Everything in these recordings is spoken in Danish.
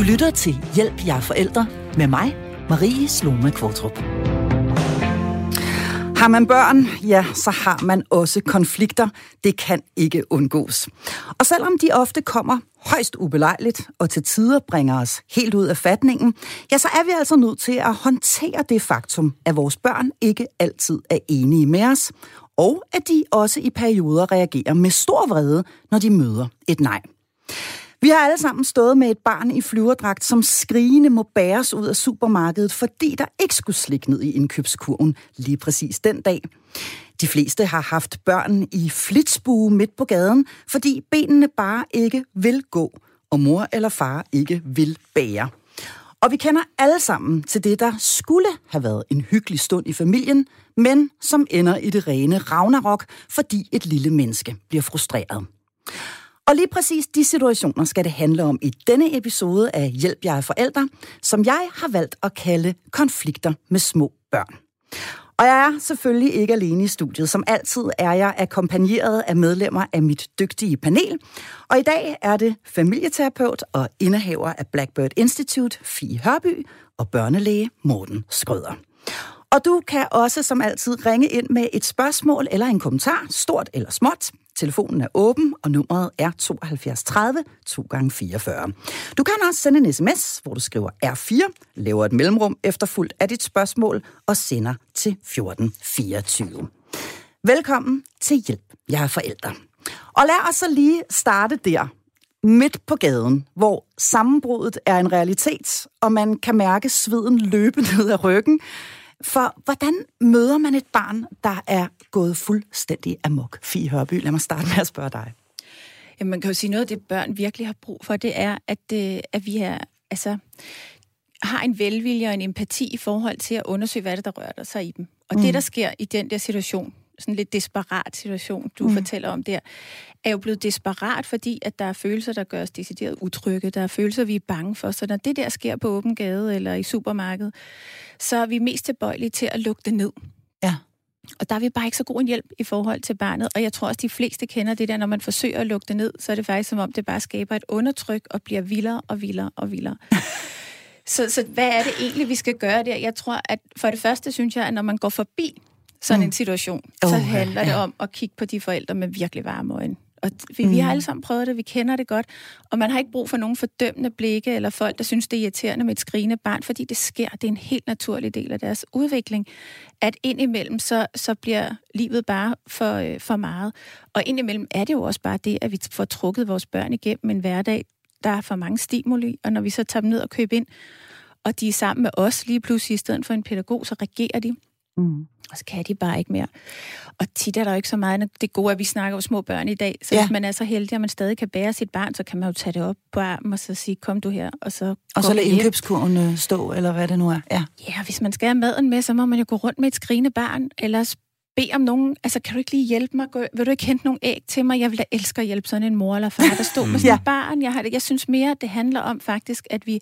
Du lytter til Hjælp jer forældre med mig, Marie Sloma Kvartrup. Har man børn, ja, så har man også konflikter. Det kan ikke undgås. Og selvom de ofte kommer højst ubelejligt og til tider bringer os helt ud af fatningen, ja, så er vi altså nødt til at håndtere det faktum, at vores børn ikke altid er enige med os, og at de også i perioder reagerer med stor vrede, når de møder et nej. Vi har alle sammen stået med et barn i flyverdragt, som skrigende må bæres ud af supermarkedet, fordi der ikke skulle slikke ned i indkøbskurven lige præcis den dag. De fleste har haft børn i flitsbue midt på gaden, fordi benene bare ikke vil gå, og mor eller far ikke vil bære. Og vi kender alle sammen til det, der skulle have været en hyggelig stund i familien, men som ender i det rene ragnarok, fordi et lille menneske bliver frustreret. Og lige præcis de situationer skal det handle om i denne episode af Hjælp jer er forældre, som jeg har valgt at kalde konflikter med små børn. Og jeg er selvfølgelig ikke alene i studiet. Som altid er jeg akkompagneret af medlemmer af mit dygtige panel. Og i dag er det familieterapeut og indehaver af Blackbird Institute, Fie Hørby, og børnelæge Morten Skrøder. Og du kan også som altid ringe ind med et spørgsmål eller en kommentar, stort eller småt. Telefonen er åben, og nummeret er 72 30 2 gange 44. Du kan også sende en sms, hvor du skriver R4, laver et mellemrum efterfuldt af dit spørgsmål og sender til 1424. Velkommen til Hjælp. Jeg er forældre. Og lad os så lige starte der, midt på gaden, hvor sammenbruddet er en realitet, og man kan mærke sveden løbe ned ad ryggen, for hvordan møder man et barn, der er gået fuldstændig amok? Fie Hørby, lad mig starte med at spørge dig. Jamen, man kan jo sige, noget af det, børn virkelig har brug for, det er, at, øh, at vi er, altså, har en velvilje og en empati i forhold til at undersøge, hvad det der rører sig i dem. Og mm. det, der sker i den der situation, sådan lidt desperat situation, du mm. fortæller om der, er jo blevet desperat, fordi at der er følelser, der gør os decideret utrygge. Der er følelser, vi er bange for. Så når det der sker på åben gade eller i supermarkedet, så er vi mest tilbøjelige til at lukke det ned. Ja. Og der er vi bare ikke så god en hjælp i forhold til barnet. Og jeg tror også, de fleste kender det der, når man forsøger at lukke det ned, så er det faktisk som om, det bare skaber et undertryk og bliver vildere og vildere og vildere. så, så hvad er det egentlig, vi skal gøre der? Jeg tror, at for det første synes jeg, at når man går forbi sådan mm. en situation, så oh, handler ja. det om at kigge på de forældre med virkelig varme øjne. Og vi, mm. vi har alle sammen prøvet det, vi kender det godt, og man har ikke brug for nogen fordømmende blikke, eller folk, der synes, det er irriterende med et skrigende barn, fordi det sker, det er en helt naturlig del af deres udvikling, at indimellem, så, så bliver livet bare for, øh, for meget. Og indimellem er det jo også bare det, at vi får trukket vores børn igennem en hverdag, der er for mange stimuli, og når vi så tager dem ned og køber ind, og de er sammen med os lige pludselig i stedet for en pædagog, så reagerer de. Mm. Og så kan de bare ikke mere. Og tit er der jo ikke så meget det gode, at vi snakker om små børn i dag. Så ja. hvis man er så heldig, at man stadig kan bære sit barn, så kan man jo tage det op på armen og så sige, kom du her, og så Og så lade indkøbskurven øh, stå, eller hvad det nu er. Ja. ja, hvis man skal have maden med, så må man jo gå rundt med et skrigende barn, eller bede om nogen, altså kan du ikke lige hjælpe mig? Vil du ikke hente nogle æg til mig? Jeg vil da elske at hjælpe sådan en mor eller far, der står med sådan ja. et barn. Jeg, har, jeg synes mere, at det handler om faktisk, at vi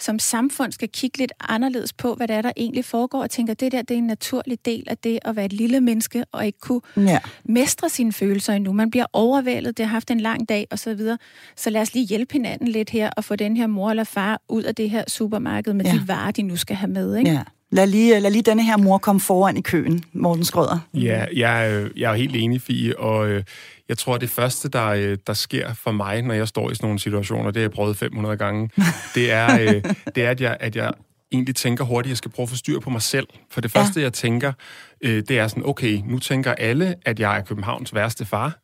som samfund skal kigge lidt anderledes på, hvad det er, der egentlig foregår, og tænker, at det der det er en naturlig del af det at være et lille menneske, og ikke kunne ja. mestre sine følelser endnu. Man bliver overvældet, det har haft en lang dag, og så videre. Så lad os lige hjælpe hinanden lidt her, og få den her mor eller far ud af det her supermarked med ja. de varer, de nu skal have med. Ikke? Ja. Lad lige, lad lige denne her mor komme foran i køen, Morten Skrøder. Ja, jeg, jeg er helt enig, Fie, og øh, jeg tror, det første, der, øh, der sker for mig, når jeg står i sådan nogle situationer, det har jeg prøvet 500 gange, det er, øh, det er at, jeg, at jeg egentlig tænker hurtigt, at jeg skal prøve at få styr på mig selv. For det første, ja. jeg tænker, øh, det er sådan, okay, nu tænker alle, at jeg er Københavns værste far,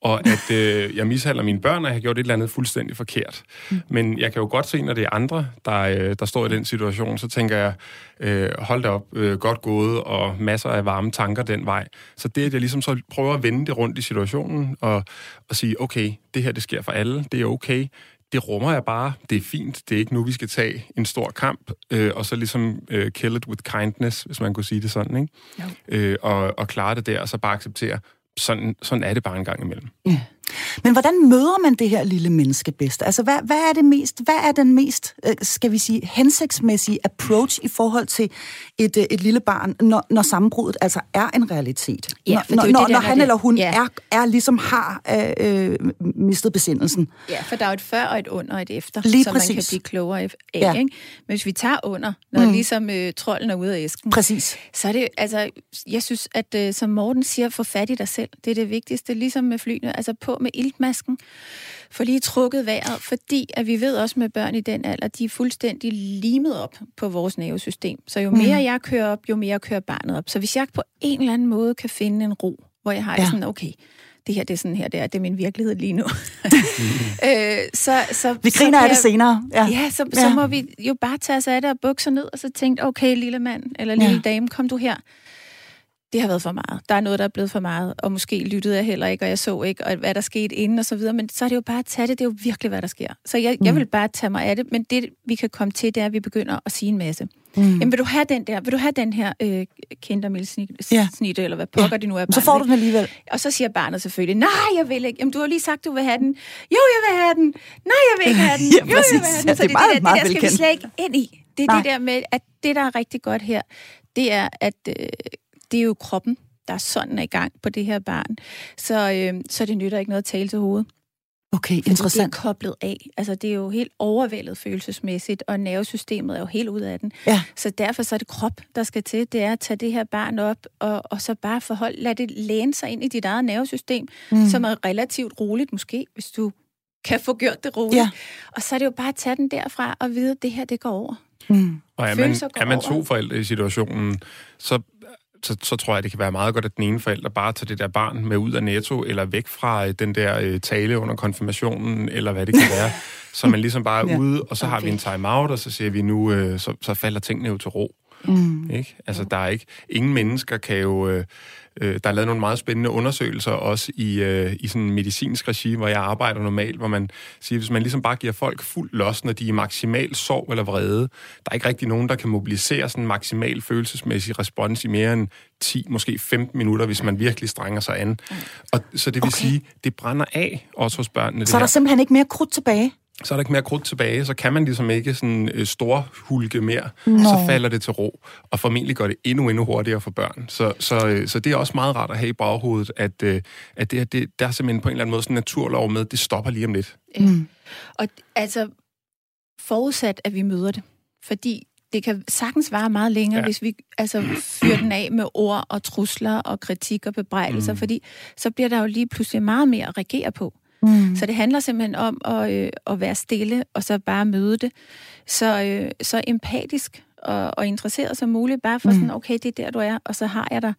og at øh, jeg mishandler mine børn, og jeg har gjort et eller andet fuldstændig forkert. Mm. Men jeg kan jo godt se, når det er andre, der, øh, der står i den situation, så tænker jeg, øh, hold da op, øh, godt gået, og masser af varme tanker den vej. Så det, at jeg ligesom så prøver at vende det rundt i situationen, og, og sige, okay, det her, det sker for alle, det er okay, det rummer jeg bare, det er fint, det er ikke nu, vi skal tage en stor kamp, øh, og så ligesom øh, kill it with kindness, hvis man kunne sige det sådan, ikke? Øh, og, og klare det der, og så bare acceptere, sådan, sådan er det bare en gang imellem. Ja. Men hvordan møder man det her lille menneske bedst? Altså, hvad, hvad er det mest, hvad er den mest, øh, skal vi sige, hensigtsmæssige approach i forhold til et, øh, et lille barn, når, når sammenbruddet altså er en realitet? Ja, når, når, når, det, når han det. eller hun ja. er, er ligesom har øh, øh, mistet besindelsen. Ja, for der er et før og et under og et efter, Lige som præcis. man kan blive klogere af. Ja. Ikke? Men hvis vi tager under, når mm. ligesom øh, trolden er ude af æsken, Præcis. så er det, altså, jeg synes, at øh, som Morten siger, få fat i dig selv. Det er det vigtigste, ligesom med flyene. Altså på med iltmasken, få lige trukket vejret, fordi at vi ved også med børn i den alder, de er fuldstændig limet op på vores nervesystem. Så jo mere mm. jeg kører op, jo mere kører barnet op. Så hvis jeg på en eller anden måde kan finde en ro, hvor jeg har ja. Sådan, okay, det her, det er sådan her, det er, det er min virkelighed lige nu. øh, så, så, Vi så griner af det senere. Ja. Ja, så, så Ja. må vi jo bare tage os af det og bukke sig ned, og så tænke, okay, lille mand eller lille Ja. dame, kom du her. Det har været for meget. Der er noget, der er blevet for meget, og måske lyttede jeg heller ikke, og jeg så ikke, og hvad der skete inden og så videre. Men så er det jo bare at tage det. Det er jo virkelig, hvad der sker. Så jeg, mm. jeg vil bare tage mig af det. Men det, vi kan komme til, det er, at vi begynder at sige en masse. Mm. Jamen, vil du have den der? Vil du have den her øh, kindermælsnitte, Ja. ja. eller hvad pokker ja. det nu er? Men så barnet, får du den alligevel. Og så siger barnet selvfølgelig, nej, jeg vil ikke. Jamen, du har lige sagt, du vil have den. Jo, jeg vil have den. Nej, jeg vil ikke have den. Ja, jo, jeg præcis. vil have den. Ja, Så det er meget- det, der, meget det der skal vi velkendt. slet ikke ind i. Det er Nej. det der med, at det, der er rigtig godt her, det er, at øh, det er jo kroppen, der er sådan er i gang på det her barn. Så, øh, så det nytter ikke noget at tale til hovedet. Okay, Fordi interessant. Det er koblet af. Altså, det er jo helt overvældet følelsesmæssigt, og nervesystemet er jo helt ud af den. Ja. Så derfor så er det krop, der skal til. Det er at tage det her barn op, og, og så bare forhold, lad det læne sig ind i dit eget nervesystem, mm. som er relativt roligt måske, hvis du kan få gjort det roligt. Ja. Og så er det jo bare at tage den derfra og vide, at det her, det går over. Mm. Og er man, er man to forældre i situationen, så, så, så tror jeg, det kan være meget godt, at den ene forælder bare tager det der barn med ud af netto, eller væk fra øh, den der øh, tale under konfirmationen, eller hvad det kan være. så man ligesom bare er Ja. ude, og så har vi en time-out, og så siger vi nu, øh, så, så falder tingene jo til ro. Mm. Ikke? Altså, der er ikke... Ingen mennesker kan jo... Øh, øh, der er lavet nogle meget spændende undersøgelser, også i, øh, i sådan en medicinsk regi, hvor jeg arbejder normalt, hvor man siger, hvis man ligesom bare giver folk fuld los, når de er i maksimal sorg eller vrede, der er ikke rigtig nogen, der kan mobilisere sådan en maksimal følelsesmæssig respons i mere end 10, måske 15 minutter, hvis man virkelig strænger sig an. Og, så det vil Okay. sige, det brænder af, også hos børnene. Så er her der simpelthen ikke mere krudt tilbage. Så er der ikke mere krudt tilbage, så kan man ligesom ikke sådan øh, storhulke mere, Nå. så falder det til ro, og formentlig går det endnu, endnu hurtigere for børn. Så, så, øh, så det er også meget rart at have i baghovedet, at, øh, at det, her, det, der er simpelthen på en eller anden måde sådan en naturlov med, det stopper lige om lidt. Mm. Og altså, forudsat, at vi møder det. Fordi det kan sagtens vare meget længere, ja. hvis vi altså, fyrer den af med ord og trusler og kritik og bebrejdelser, mm. fordi så bliver der jo lige pludselig meget mere at reagere på. Mm. Så det handler simpelthen om at, øh, at være stille, og så bare møde det. Så, øh, så empatisk og, og interesseret som muligt, bare for Mm. sådan, okay, det er der, du er, og så har jeg dig.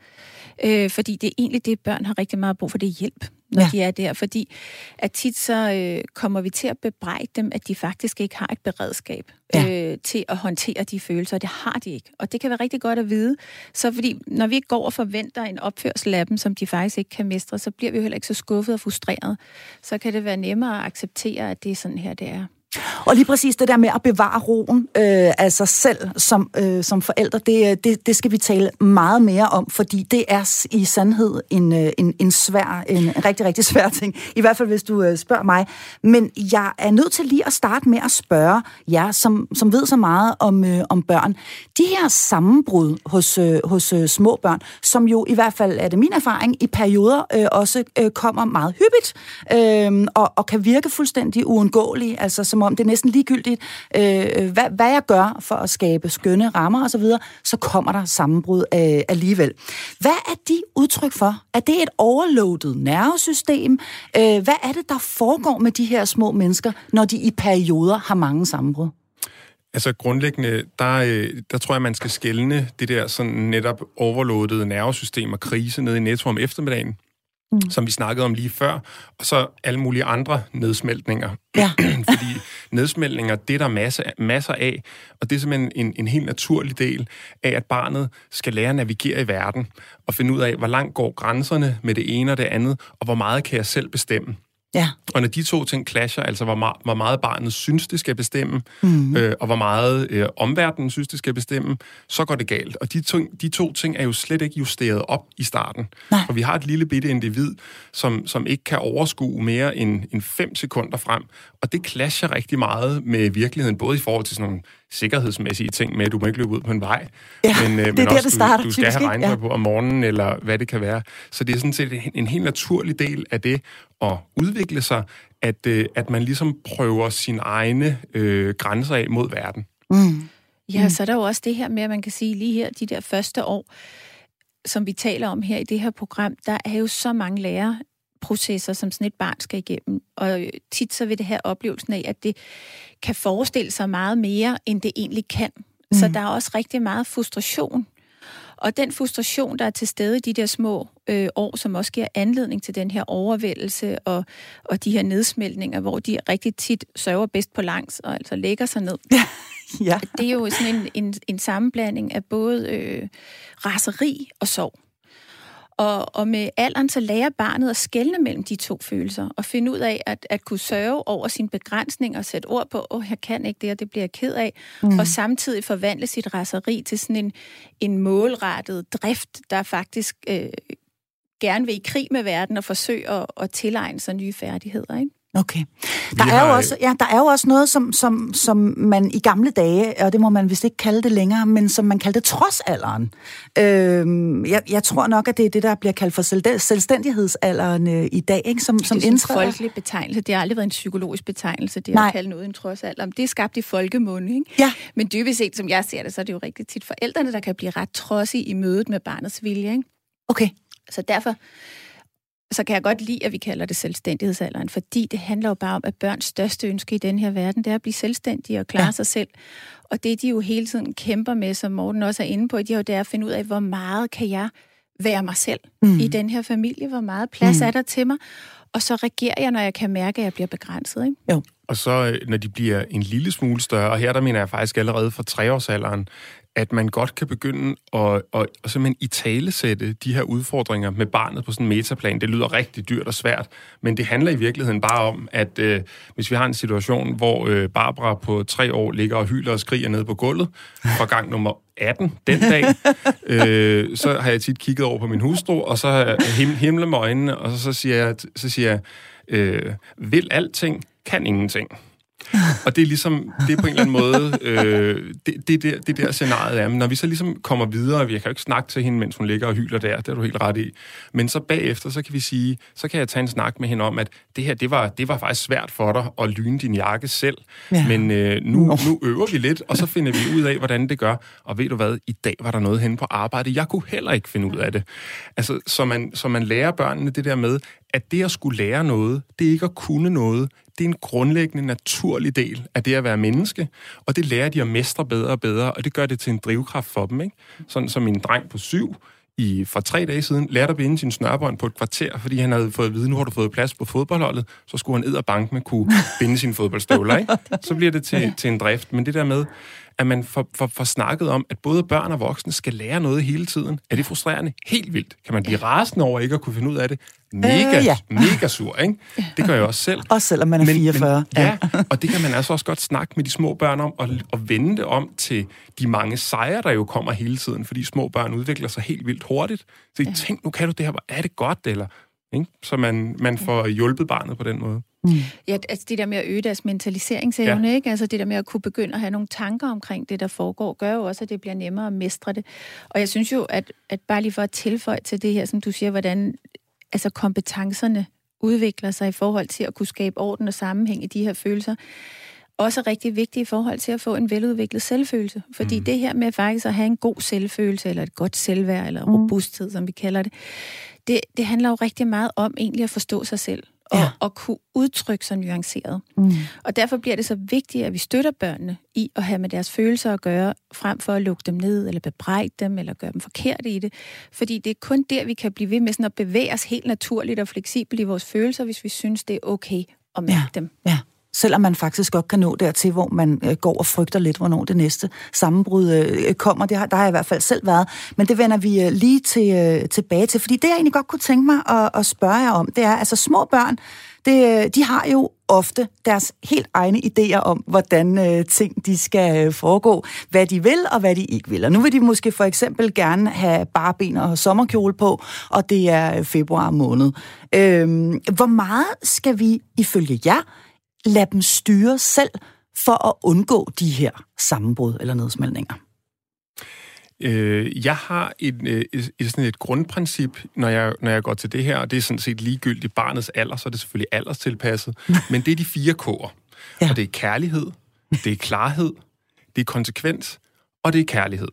Øh, fordi det er egentlig det, børn har rigtig meget brug for, det er hjælp, når Ja. de er der. Fordi at tit så øh, kommer vi til at bebrejde dem, at de faktisk ikke har et beredskab Ja. øh, til at håndtere de følelser, det har de ikke. Og det kan være rigtig godt at vide. Så fordi, når vi ikke går og forventer en opførsel af dem, som de faktisk ikke kan mestre, så bliver vi jo heller ikke så skuffet og frustreret. Så kan det være nemmere at acceptere, at det er sådan her, det er. Og lige præcis det der med at bevare roen øh, af sig selv som, øh, som forældre, det, øh, det, det skal vi tale meget mere om, fordi det er i sandhed en, øh, en, en svær, en rigtig, rigtig svær ting. I hvert fald, hvis du øh, spørger mig. Men jeg er nødt til lige at starte med at spørge jer, som, som ved så meget om, øh, om børn. De her sammenbrud hos, øh, hos øh, små børn, som jo i hvert fald er det min erfaring, i perioder øh, også øh, kommer meget hyppigt, øh, og, og kan virke fuldstændig uundgåelige, altså som om det er næsten ligegyldigt, øh, hvad, hvad jeg gør for at skabe skønne rammer osv., så, videre, så kommer der sammenbrud øh, alligevel. Hvad er de udtryk for? Er det et overloadet nervesystem? Øh, hvad er det, der foregår med de her små mennesker, når de i perioder har mange sammenbrud? Altså grundlæggende, der, øh, der tror jeg, man skal skælne det der sådan netop overloadede nervesystem og krise nede i Netto om eftermiddagen, mm. som vi snakkede om lige før, og så alle mulige andre nedsmeltninger. Ja. Fordi nedsmeltninger, det er der masse, masser af, og det er simpelthen en, en helt naturlig del af, at barnet skal lære at navigere i verden, og finde ud af, hvor langt går grænserne med det ene og det andet, og hvor meget kan jeg selv bestemme. Ja. Og når de to ting clasher, altså hvor, meget, hvor meget barnet synes, det skal bestemme, mm. øh, og hvor meget øh, omverdenen synes, det skal bestemme, så går det galt. Og de to, de to ting er jo slet ikke justeret op i starten. Nej. For vi har et lille bitte individ, som, som ikke kan overskue mere end, end fem sekunder frem. Og det clasher rigtig meget med virkeligheden, både i forhold til sådan nogle sikkerhedsmæssige ting med, at du må ikke løbe ud på en vej. Ja, men, øh, det er men der, også, det starter, du, du skal have regntøj Ja. på om morgenen, eller hvad det kan være. Så det er sådan set en, en helt naturlig del af det at udvikle sig, at, øh, at man ligesom prøver sine egne øh, grænser af mod verden. Mm. Ja, så er der jo også det her med, at man kan sige lige her, de der første år, som vi taler om her i det her program, der er jo så mange læreprocesser, som sådan et barn skal igennem. Og øh, tit så vil det have oplevelsen af, at det kan forestille sig meget mere, end det egentlig kan. Mm. Så der er også rigtig meget frustration. Og den frustration, der er til stede i de der små øh, år, som også giver anledning til den her overvældelse og, og de her nedsmeltninger, hvor de rigtig tit sørger bedst på langs og altså lægger sig ned. Ja. Det er jo sådan en, en, en sammenblanding af både øh, raseri og sorg. Og, og med alderen så lærer barnet at skelne mellem de to følelser, og finde ud af at, at kunne sørge over sin begrænsning og sætte ord på, åh, jeg kan ikke det, og det bliver jeg ked af, mm. og samtidig forvandle sit raseri til sådan en, en målrettet drift, der faktisk øh, gerne vil i krig med verden og forsøge at, at tilegne sig nye færdigheder. Ikke? Okay. Der Vi er, jo også, ja, der er jo også noget, som, som, som man i gamle dage, og det må man vist ikke kalde det længere, men som man kaldte trodsalderen. Øhm, jeg, jeg tror nok, at det er det, der bliver kaldt for selv, selvstændighedsalderen øh, i dag, ikke? som, som det er sådan en indtræder. folkelig betegnelse. Det har aldrig været en psykologisk betegnelse, det Nej. at kalde noget en trodsalder. Det er skabt i folkemunde, ikke? Ja. Men dybest set, som jeg ser det, så er det jo rigtig tit forældrene, der kan blive ret trodsige i mødet med barnets vilje, ikke? Okay. Så derfor så kan jeg godt lide, at vi kalder det selvstændighedsalderen, fordi det handler jo bare om, at børns største ønske i den her verden, det er at blive selvstændige og klare Ja. sig selv. Og det, de jo hele tiden kæmper med, som Morten også er inde på, det er jo det er at finde ud af, hvor meget kan jeg være mig selv Mm. i den her familie, hvor meget plads Mm. er der til mig, og så reagerer jeg, når jeg kan mærke, at jeg bliver begrænset. Ikke? Og så øh, når de bliver en lille smule større, og her der mener jeg faktisk allerede fra treårsalderen, at man godt kan begynde at, at, at simpelthen i talesætte de her udfordringer med barnet på sådan en metaplan. Det lyder rigtig dyrt og svært, men det handler i virkeligheden bare om, at øh, hvis vi har en situation, hvor øh, Barbara på tre år ligger og hyler og skriger ned på gulvet fra gang nummer 18 den dag, øh, så har jeg tit kigget over på min hustru, og så har jeg him- himlet med øjnene, og så, så siger jeg, så siger jeg øh, vil alting, kan ingenting. Og det er ligesom, det er på en eller anden måde, øh, det, det, der, det der scenariet er. Men når vi så ligesom kommer videre, vi kan jo ikke snakke til hende, mens hun ligger og hyler der, det er du helt ret i. Men så bagefter, så kan vi sige, så kan jeg tage en snak med hende om, at det her, det var, det var faktisk svært for dig at lyne din jakke selv. Ja. Men øh, nu, nu øver vi lidt, og så finder vi ud af, hvordan det gør. Og ved du hvad, i dag var der noget henne på arbejde. Jeg kunne heller ikke finde ud af det. Altså, så man, så man lærer børnene det der med, at det at skulle lære noget, det er ikke at kunne noget, det er en grundlæggende naturlig del af det at være menneske, og det lærer de at mestre bedre og bedre, og det gør det til en drivkraft for dem. Ikke? Sådan som min dreng på syv, i, for tre dage siden, lærte at binde sin snørbånd på et kvarter, fordi han havde fået at vide, nu har du fået plads på fodboldholdet, så skulle han ed og bank med kunne binde sine fodboldstøvler. Ikke? Så bliver det til, til en drift. Men det der med, at man får, får, får snakket om, at både børn og voksne skal lære noget hele tiden, er det frustrerende? Helt vildt. Kan man blive rasende over ikke at kunne finde ud af det? Mega, Øh, ja. mega sur, ikke? Det gør jeg også selv. Også selvom man er 44. Men, ja, og det kan man altså også godt snakke med de små børn om, og, og vende det om til de mange sejre, der jo kommer hele tiden, fordi små børn udvikler sig helt vildt hurtigt. Så ja. tænk, nu kan du det her, hvor er det godt, eller... Ikke? Så man, man får hjulpet barnet på den måde. Ja, altså det der med at øge deres mentaliseringsevne, ja. ikke? Altså det der med at kunne begynde at have nogle tanker omkring det, der foregår, gør jo også, at det bliver nemmere at mestre det. Og jeg synes jo, at, at bare lige for at tilføje til det her, som du siger, hvordan altså kompetencerne udvikler sig i forhold til at kunne skabe orden og sammenhæng i de her følelser, også er rigtig vigtigt i forhold til at få en veludviklet selvfølelse. Fordi mm. det her med faktisk at have en god selvfølelse, eller et godt selvværd, eller robusthed, som vi kalder det, det, det handler jo rigtig meget om egentlig at forstå sig selv, og, Ja. og kunne udtrykke sig nuanceret. Mm. Og derfor bliver det så vigtigt, at vi støtter børnene i at have med deres følelser at gøre, frem for at lukke dem ned, eller bebrejde dem, eller gøre dem forkerte i det. Fordi det er kun der, vi kan blive ved med sådan at bevæge os helt naturligt og fleksibelt i vores følelser, hvis vi synes, det er okay at mærke Ja. dem. Ja. Selvom man faktisk godt kan nå dertil, hvor man øh, går og frygter lidt, hvornår det næste sammenbrud øh, kommer. Det har, der har jeg i hvert fald selv været. Men det vender vi øh, lige til, øh, tilbage til. Fordi det, jeg egentlig godt kunne tænke mig at, at spørge jer om, det er, altså små børn, det, øh, de har jo ofte deres helt egne idéer om, hvordan øh, ting de skal øh, foregå, hvad de vil og hvad de ikke vil. Og nu vil de måske for eksempel gerne have barben og sommerkjole på, og det er øh, februar måned. Øh, hvor meget skal vi ifølge jer lade dem styre selv for at undgå de her sammenbrud eller nedsmeltninger? Øh, jeg har et, øh, et, et, sådan et grundprincip, når jeg, når jeg går til det her, og det er sådan set ligegyldigt barnets alder, så er det selvfølgelig alderstilpasset, men det er de fire K'er. Ja. Og det er kærlighed, det er klarhed, det er konsekvens, og det er kærlighed.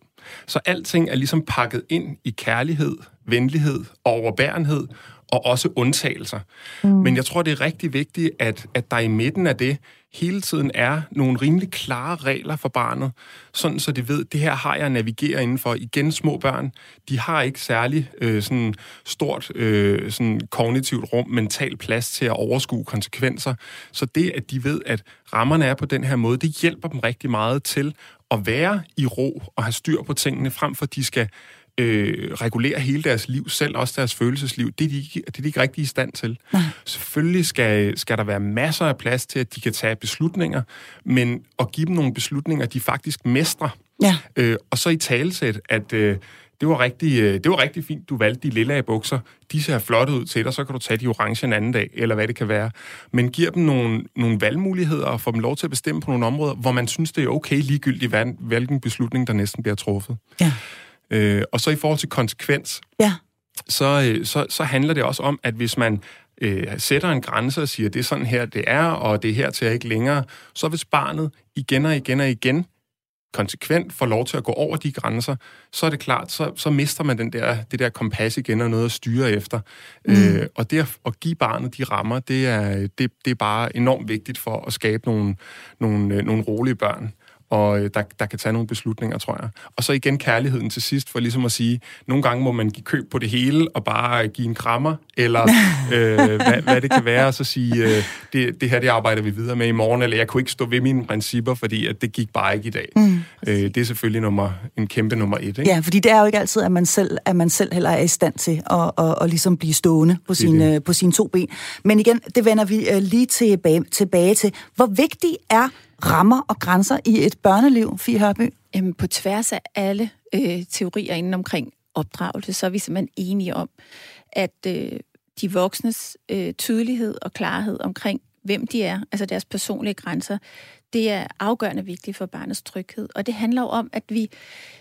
Så alting er ligesom pakket ind i kærlighed, venlighed og overbærenhed, og også undtagelser. Mm. Men jeg tror, det er rigtig vigtigt, at, at der i midten af det hele tiden er nogle rimelig klare regler for barnet, sådan så de ved, det her har jeg navigeret indenfor. Igen, små børn, de har ikke særlig øh, sådan stort øh, sådan kognitivt rum, mental plads til at overskue konsekvenser. Så det, at de ved, at rammerne er på den her måde, det hjælper dem rigtig meget til at være i ro og have styr på tingene, frem for at de skal øh, regulere hele deres liv, selv også deres følelsesliv, det er de, det er de ikke rigtig i stand til. Nej. Selvfølgelig skal, skal der være masser af plads til, at de kan tage beslutninger, men at give dem nogle beslutninger, de faktisk mestrer. Ja. Øh, og så i talesæt, at øh, det var, rigtig, øh, det var rigtig fint, du valgte de lilla bukser. De ser flotte ud til dig, så kan du tage de orange en anden dag, eller hvad det kan være. Men giver dem nogle, nogle valgmuligheder og får dem lov til at bestemme på nogle områder, hvor man synes, det er okay ligegyldigt, hvilken beslutning, der næsten bliver truffet. Ja. Øh, og så i forhold til konsekvens, ja. så, øh, så, så handler det også om, at hvis man øh, sætter en grænse og siger, det er sådan her, det er, og det er her til ikke længere, så hvis barnet igen og igen og igen konsekvent får lov til at gå over de grænser, så er det klart, så, så mister man den der, det der kompas igen og noget at styre efter. Mm. Øh, og det at, at give barnet de rammer, det er, det, det er bare enormt vigtigt for at skabe nogle, nogle, øh, nogle rolige børn og øh, der, der kan tage nogle beslutninger, tror jeg. Og så igen kærligheden til sidst, for ligesom at sige, nogle gange må man give køb på det hele, og bare give en krammer, eller øh, hvad, hvad det kan være, og så sige, øh, det, det her det arbejder vi videre med i morgen, eller jeg kunne ikke stå ved mine principper, fordi at det gik bare ikke i dag. Mm. Øh, det er selvfølgelig nummer, en kæmpe nummer et. Ikke? Ja, fordi det er jo ikke altid, at man selv, at man selv heller er i stand til at, at, at, ligesom blive stående på, sine, øh, på sine to ben. Men igen, det vender vi øh, lige tilbage, tilbage til. Hvor vigtig er rammer og grænser i et børneliv, Fie Hørby? Jamen, på tværs af alle øh, teorier inden omkring opdragelse, så er vi simpelthen enige om, at øh, de voksnes øh, tydelighed og klarhed omkring, hvem de er, altså deres personlige grænser, det er afgørende vigtigt for barnets tryghed. Og det handler jo om, at vi,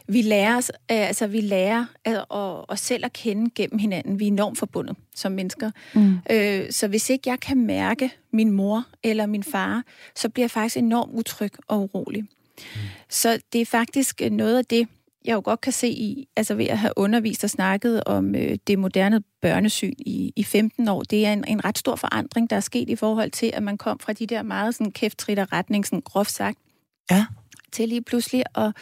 vi lærer, os, altså vi lærer at, at, at selv at kende gennem hinanden. Vi er enormt forbundet som mennesker. Mm. Øh, så hvis ikke jeg kan mærke min mor eller min far, så bliver jeg faktisk enormt utryg og urolig. Mm. Så det er faktisk noget af det, jeg jo godt kan se i, altså ved at have undervist og snakket om øh, det moderne børnesyn i, i 15 år, det er en, en ret stor forandring, der er sket i forhold til, at man kom fra de der meget sådan kæftritter retning, sådan groft sagt, ja. til lige pludselig at,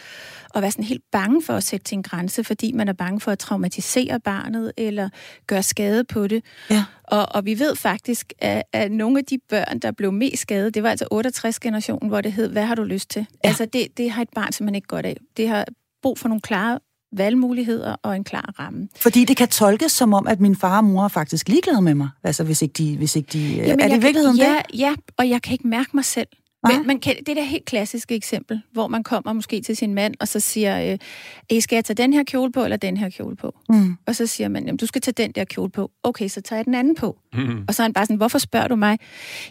at være sådan helt bange for at sætte til en grænse, fordi man er bange for at traumatisere barnet eller gøre skade på det. Ja. Og, og vi ved faktisk, at, at nogle af de børn, der blev mest skadet, det var altså 68-generationen, hvor det hed, hvad har du lyst til? Ja. Altså det, det har et barn simpelthen ikke godt af. Det har brug for nogle klare valgmuligheder og en klar ramme. Fordi det kan tolkes som om, at min far og mor er faktisk ligeglade med mig. Altså hvis ikke de... Hvis ikke de Jamen, er det i virkeligheden kan, ja, det? Ja, og jeg kan ikke mærke mig selv. Men man kan, det er det helt klassiske eksempel, hvor man kommer måske til sin mand, og så siger, øh, skal jeg tage den her kjole på, eller den her kjole på? Mm. Og så siger man, jamen, du skal tage den der kjole på. Okay, så tager jeg den anden på. Mm. Og så er han bare sådan, hvorfor spørger du mig?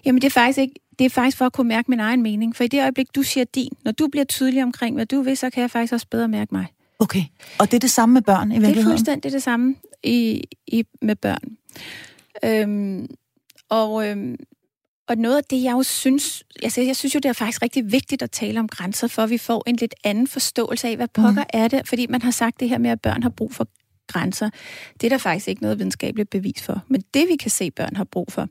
Jamen, det er faktisk ikke, det er faktisk for at kunne mærke min egen mening. For i det øjeblik, du siger din, når du bliver tydelig omkring, hvad du vil, så kan jeg faktisk også bedre mærke mig. Okay, og det er det samme med børn i virkeligheden? Det er fuldstændig det samme i, i, med børn. Øhm, og, øhm, og noget af det, jeg jo synes, altså jeg synes jo, det er faktisk rigtig vigtigt at tale om grænser, for at vi får en lidt anden forståelse af, hvad pokker mm. er det, fordi man har sagt det her med, at børn har brug for grænser. Det er der faktisk ikke noget videnskabeligt bevis for. Men det, vi kan se, børn har brug for,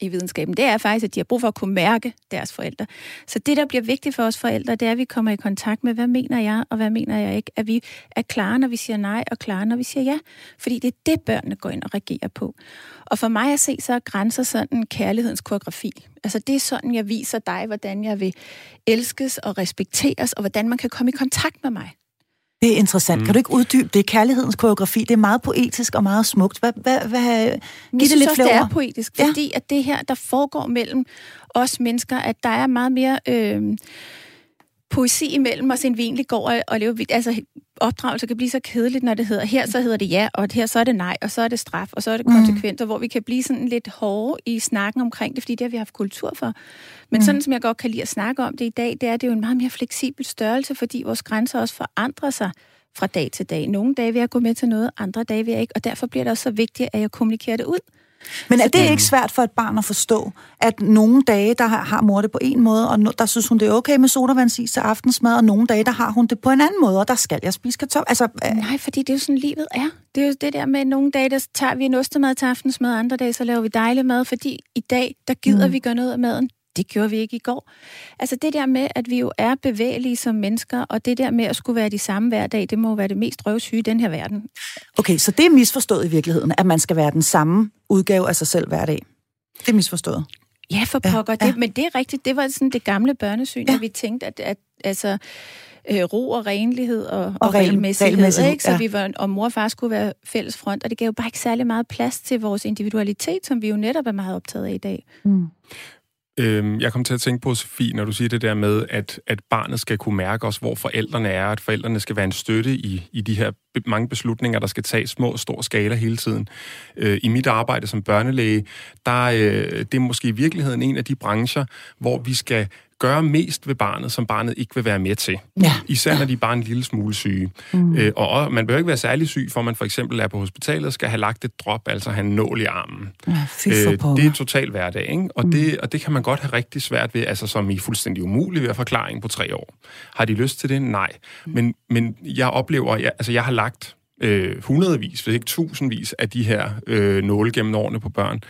i videnskaben, det er faktisk, at de har brug for at kunne mærke deres forældre. Så det, der bliver vigtigt for os forældre, det er, at vi kommer i kontakt med, hvad mener jeg, og hvad mener jeg ikke. At vi er klare, når vi siger nej, og klare, når vi siger ja. Fordi det er det, børnene går ind og reagerer på. Og for mig at se, så er grænser sådan kærlighedens koreografi. Altså det er sådan, jeg viser dig, hvordan jeg vil elskes og respekteres, og hvordan man kan komme i kontakt med mig. Det er interessant. Mm. Kan du ikke uddybe det? Kærlighedens koreografi, det er meget poetisk og meget smukt. Hvad, hvad, hvad, giv det lidt flere det er poetisk, ja. fordi at det her, der foregår mellem os mennesker, at der er meget mere... Øh, poesi imellem os, end vi egentlig går og, og lever. Altså, opdragelse kan blive så kedeligt, når det hedder, her så hedder det ja, og her så er det nej, og så er det straf, og så er det konsekvenser, mm. hvor vi kan blive sådan lidt hårde i snakken omkring det, fordi det har vi haft kultur for. Men mm. sådan som jeg godt kan lide at snakke om det i dag, det er det jo en meget mere fleksibel størrelse, fordi vores grænser også forandrer sig fra dag til dag. Nogle dage vil jeg gå med til noget, andre dage vil jeg ikke, og derfor bliver det også så vigtigt, at jeg kommunikerer det ud. Men er det ikke svært for et barn at forstå, at nogle dage, der har mor det på en måde, og der synes hun, det er okay med sodavandsis til aftensmad, og nogle dage, der har hun det på en anden måde, og der skal jeg spise kartoffel. Altså, øh... Nej, fordi det er jo sådan, livet er. Det er jo det der med, at nogle dage, der tager vi en ostemad til aftensmad, andre dage, så laver vi dejlig mad, fordi i dag, der gider mm. vi gøre noget af maden det gjorde vi ikke i går. Altså det der med, at vi jo er bevægelige som mennesker, og det der med at skulle være de samme hver dag, det må være det mest røvsyge i den her verden. Okay, så det er misforstået i virkeligheden, at man skal være den samme udgave af sig selv hver dag. Det er misforstået. Ja, for pokker. Ja, ja. Det, men det er rigtigt. Det var sådan det gamle børnesyn, ja. at vi tænkte, at, at altså, øh, ro og renlighed og, og, og regelmæssighed, regelmæssighed ikke? Så ja. vi var, og mor og far skulle være fælles front, og det gav jo bare ikke særlig meget plads til vores individualitet, som vi jo netop er meget optaget af i dag. Mm. Øhm, jeg kom til at tænke på, Sofie, når du siger det der med, at, at barnet skal kunne mærke også, hvor forældrene er, at forældrene skal være en støtte i, i de her mange beslutninger, der skal tages små og stor skala hele tiden. Øh, I mit arbejde som børnelæge, der øh, det er måske i virkeligheden en af de brancher, hvor vi skal gøre mest ved barnet, som barnet ikke vil være med til. Ja. Især når de er bare en lille smule syge. Mm. Øh, og man behøver ikke være særlig syg, for man for eksempel er på hospitalet og skal have lagt et drop, altså have en nål i armen. Ja, øh, det er total hverdag, ikke? Og, mm. det, og det kan man godt have rigtig svært ved, altså som i fuldstændig umuligt ved at forklaring på tre år. Har de lyst til det? Nej. Mm. Men, men jeg oplever, jeg, altså jeg har lagt øh, hundredvis, hvis ikke tusindvis af de her øh, nåle gennem årene på børn.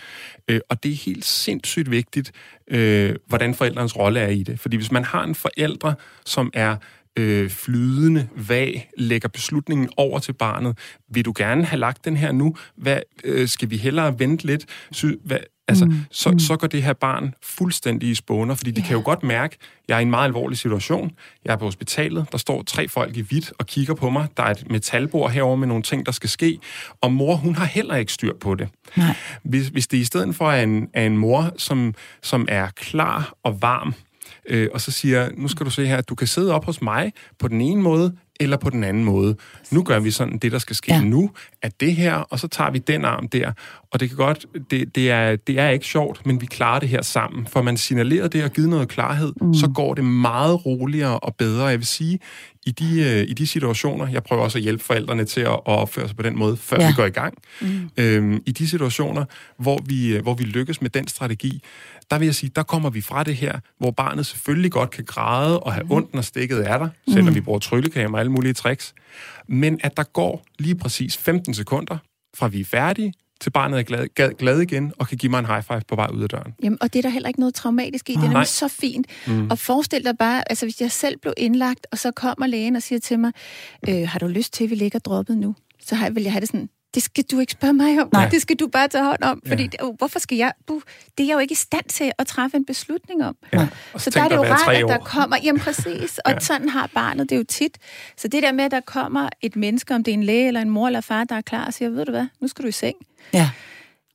Øh, og det er helt sindssygt vigtigt, øh, hvordan forældrens rolle er i det. Fordi hvis man har en forældre, som er øh, flydende, vag, lægger beslutningen over til barnet. Vil du gerne have lagt den her nu? Hvad, øh, skal vi hellere vente lidt? Sy, hvad, Altså, mm. så, mm. så går det her barn fuldstændig i spåner, fordi de yeah. kan jo godt mærke, at jeg er i en meget alvorlig situation. Jeg er på hospitalet, der står tre folk i hvidt og kigger på mig. Der er et metalbord herover med nogle ting, der skal ske. Og mor, hun har heller ikke styr på det. Nej. Hvis, hvis det i stedet for er en, er en mor, som, som er klar og varm, øh, og så siger, nu skal du se her, at du kan sidde op hos mig på den ene måde, eller på den anden måde. Nu gør vi sådan, det der skal ske ja. nu, at det her, og så tager vi den arm der. Og det kan godt, det, det, er, det er ikke sjovt, men vi klarer det her sammen. For man signalerer det og giver noget klarhed, mm. så går det meget roligere og bedre. Jeg vil sige, i de, øh, i de situationer, jeg prøver også at hjælpe forældrene til at, at opføre sig på den måde, før ja. vi går i gang. Mm. Øhm, I de situationer, hvor vi, øh, hvor vi lykkes med den strategi, der vil jeg sige, der kommer vi fra det her, hvor barnet selvfølgelig godt kan græde og have mm. ondt, når stikket er der, selvom mm. vi bruger tryllekamera og alle mulige tricks. Men at der går lige præcis 15 sekunder, fra vi er færdige, til barnet er glad, glad, glad igen og kan give mig en high five på vej ud af døren. Jamen, og det er der heller ikke noget traumatisk i. Det er nemlig så fint. Mm. Og forestil dig bare, altså hvis jeg selv blev indlagt, og så kommer lægen og siger til mig, øh, har du lyst til, at vi ligger droppet nu? Så har, vil jeg have det sådan, det skal du ikke spørge mig om. Nej. Det skal du bare tage hånd om. Fordi, ja. oh, hvorfor skal jeg... Bu, det er jeg jo ikke i stand til at træffe en beslutning om. Ja. Så der er det jo rart, at der kommer... Jamen præcis. Og ja. sådan har barnet det jo tit. Så det der med, at der kommer et menneske, om det er en læge eller en mor eller far, der er klar og siger, ved du hvad, nu skal du i seng. Ja.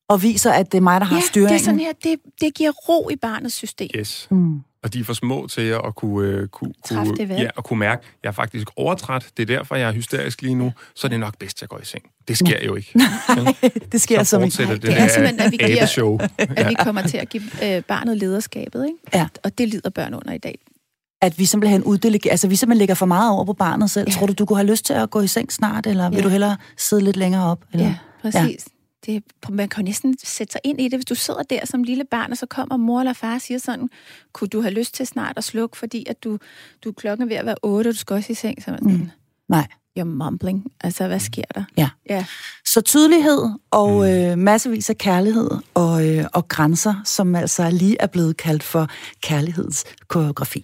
Og viser, at det er mig, der har ja, styringen. det er sådan her. Det, det giver ro i barnets system. Yes. Mm og de er for små til at kunne, øh, kunne, kunne, ja, at kunne mærke, at jeg er faktisk overtræt, det er derfor, jeg er hysterisk lige nu, så er det nok bedst, at jeg går i seng. Det sker jo ikke. Nej, det sker så ikke. Det, det er simpelthen, at vi, giver, at vi kommer til at give øh, barnet lederskabet, ikke? Ja. Og det lider børn under i dag at vi simpelthen uddelegerer, altså vi simpelthen lægger for meget over på barnet selv. Ja. Tror du, du kunne have lyst til at gå i seng snart, eller ja. vil du hellere sidde lidt længere op? Eller? Ja, præcis det, man kan jo næsten sætte sig ind i det, hvis du sidder der som lille barn, og så kommer mor eller far og siger sådan, kunne du have lyst til snart at slukke, fordi at du, du er klokken ved at være otte, og du skal også i seng. Så man sådan, mm. Nej. You're mumbling. Altså, hvad sker der? Ja. ja. Så tydelighed og mm. øh, massevis af kærlighed og, øh, og grænser, som altså lige er blevet kaldt for kærlighedskoreografi.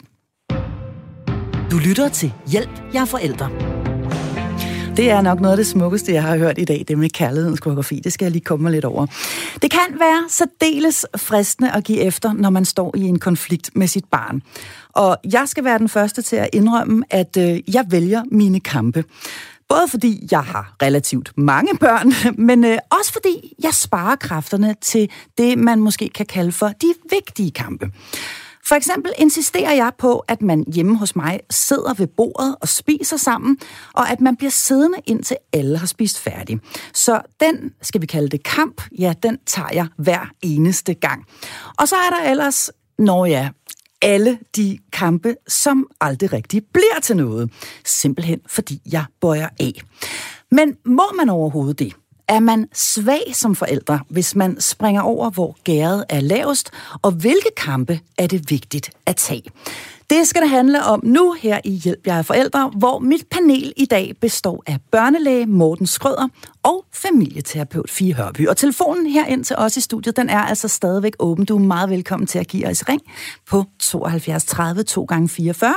Du lytter til Hjælp, jeg er forældre det er nok noget af det smukkeste, jeg har hørt i dag, det med kærlighedens koreografi. Det skal jeg lige komme mig lidt over. Det kan være særdeles fristende at give efter, når man står i en konflikt med sit barn. Og jeg skal være den første til at indrømme, at øh, jeg vælger mine kampe. Både fordi jeg har relativt mange børn, men øh, også fordi jeg sparer kræfterne til det, man måske kan kalde for de vigtige kampe. For eksempel insisterer jeg på, at man hjemme hos mig sidder ved bordet og spiser sammen, og at man bliver siddende indtil alle har spist færdig. Så den, skal vi kalde det kamp, ja, den tager jeg hver eneste gang. Og så er der ellers, når ja, alle de kampe, som aldrig rigtig bliver til noget. Simpelthen fordi jeg bøjer af. Men må man overhovedet det? Er man svag som forældre, hvis man springer over, hvor gæret er lavest, og hvilke kampe er det vigtigt at tage? Det skal det handle om nu her i Hjælp jer forældre, hvor mit panel i dag består af børnelæge Morten Skrøder og familieterapeut Fie Hørby. Og telefonen her ind til os i studiet, den er altså stadigvæk åben. Du er meget velkommen til at give os ring på 72 30 2 gange 44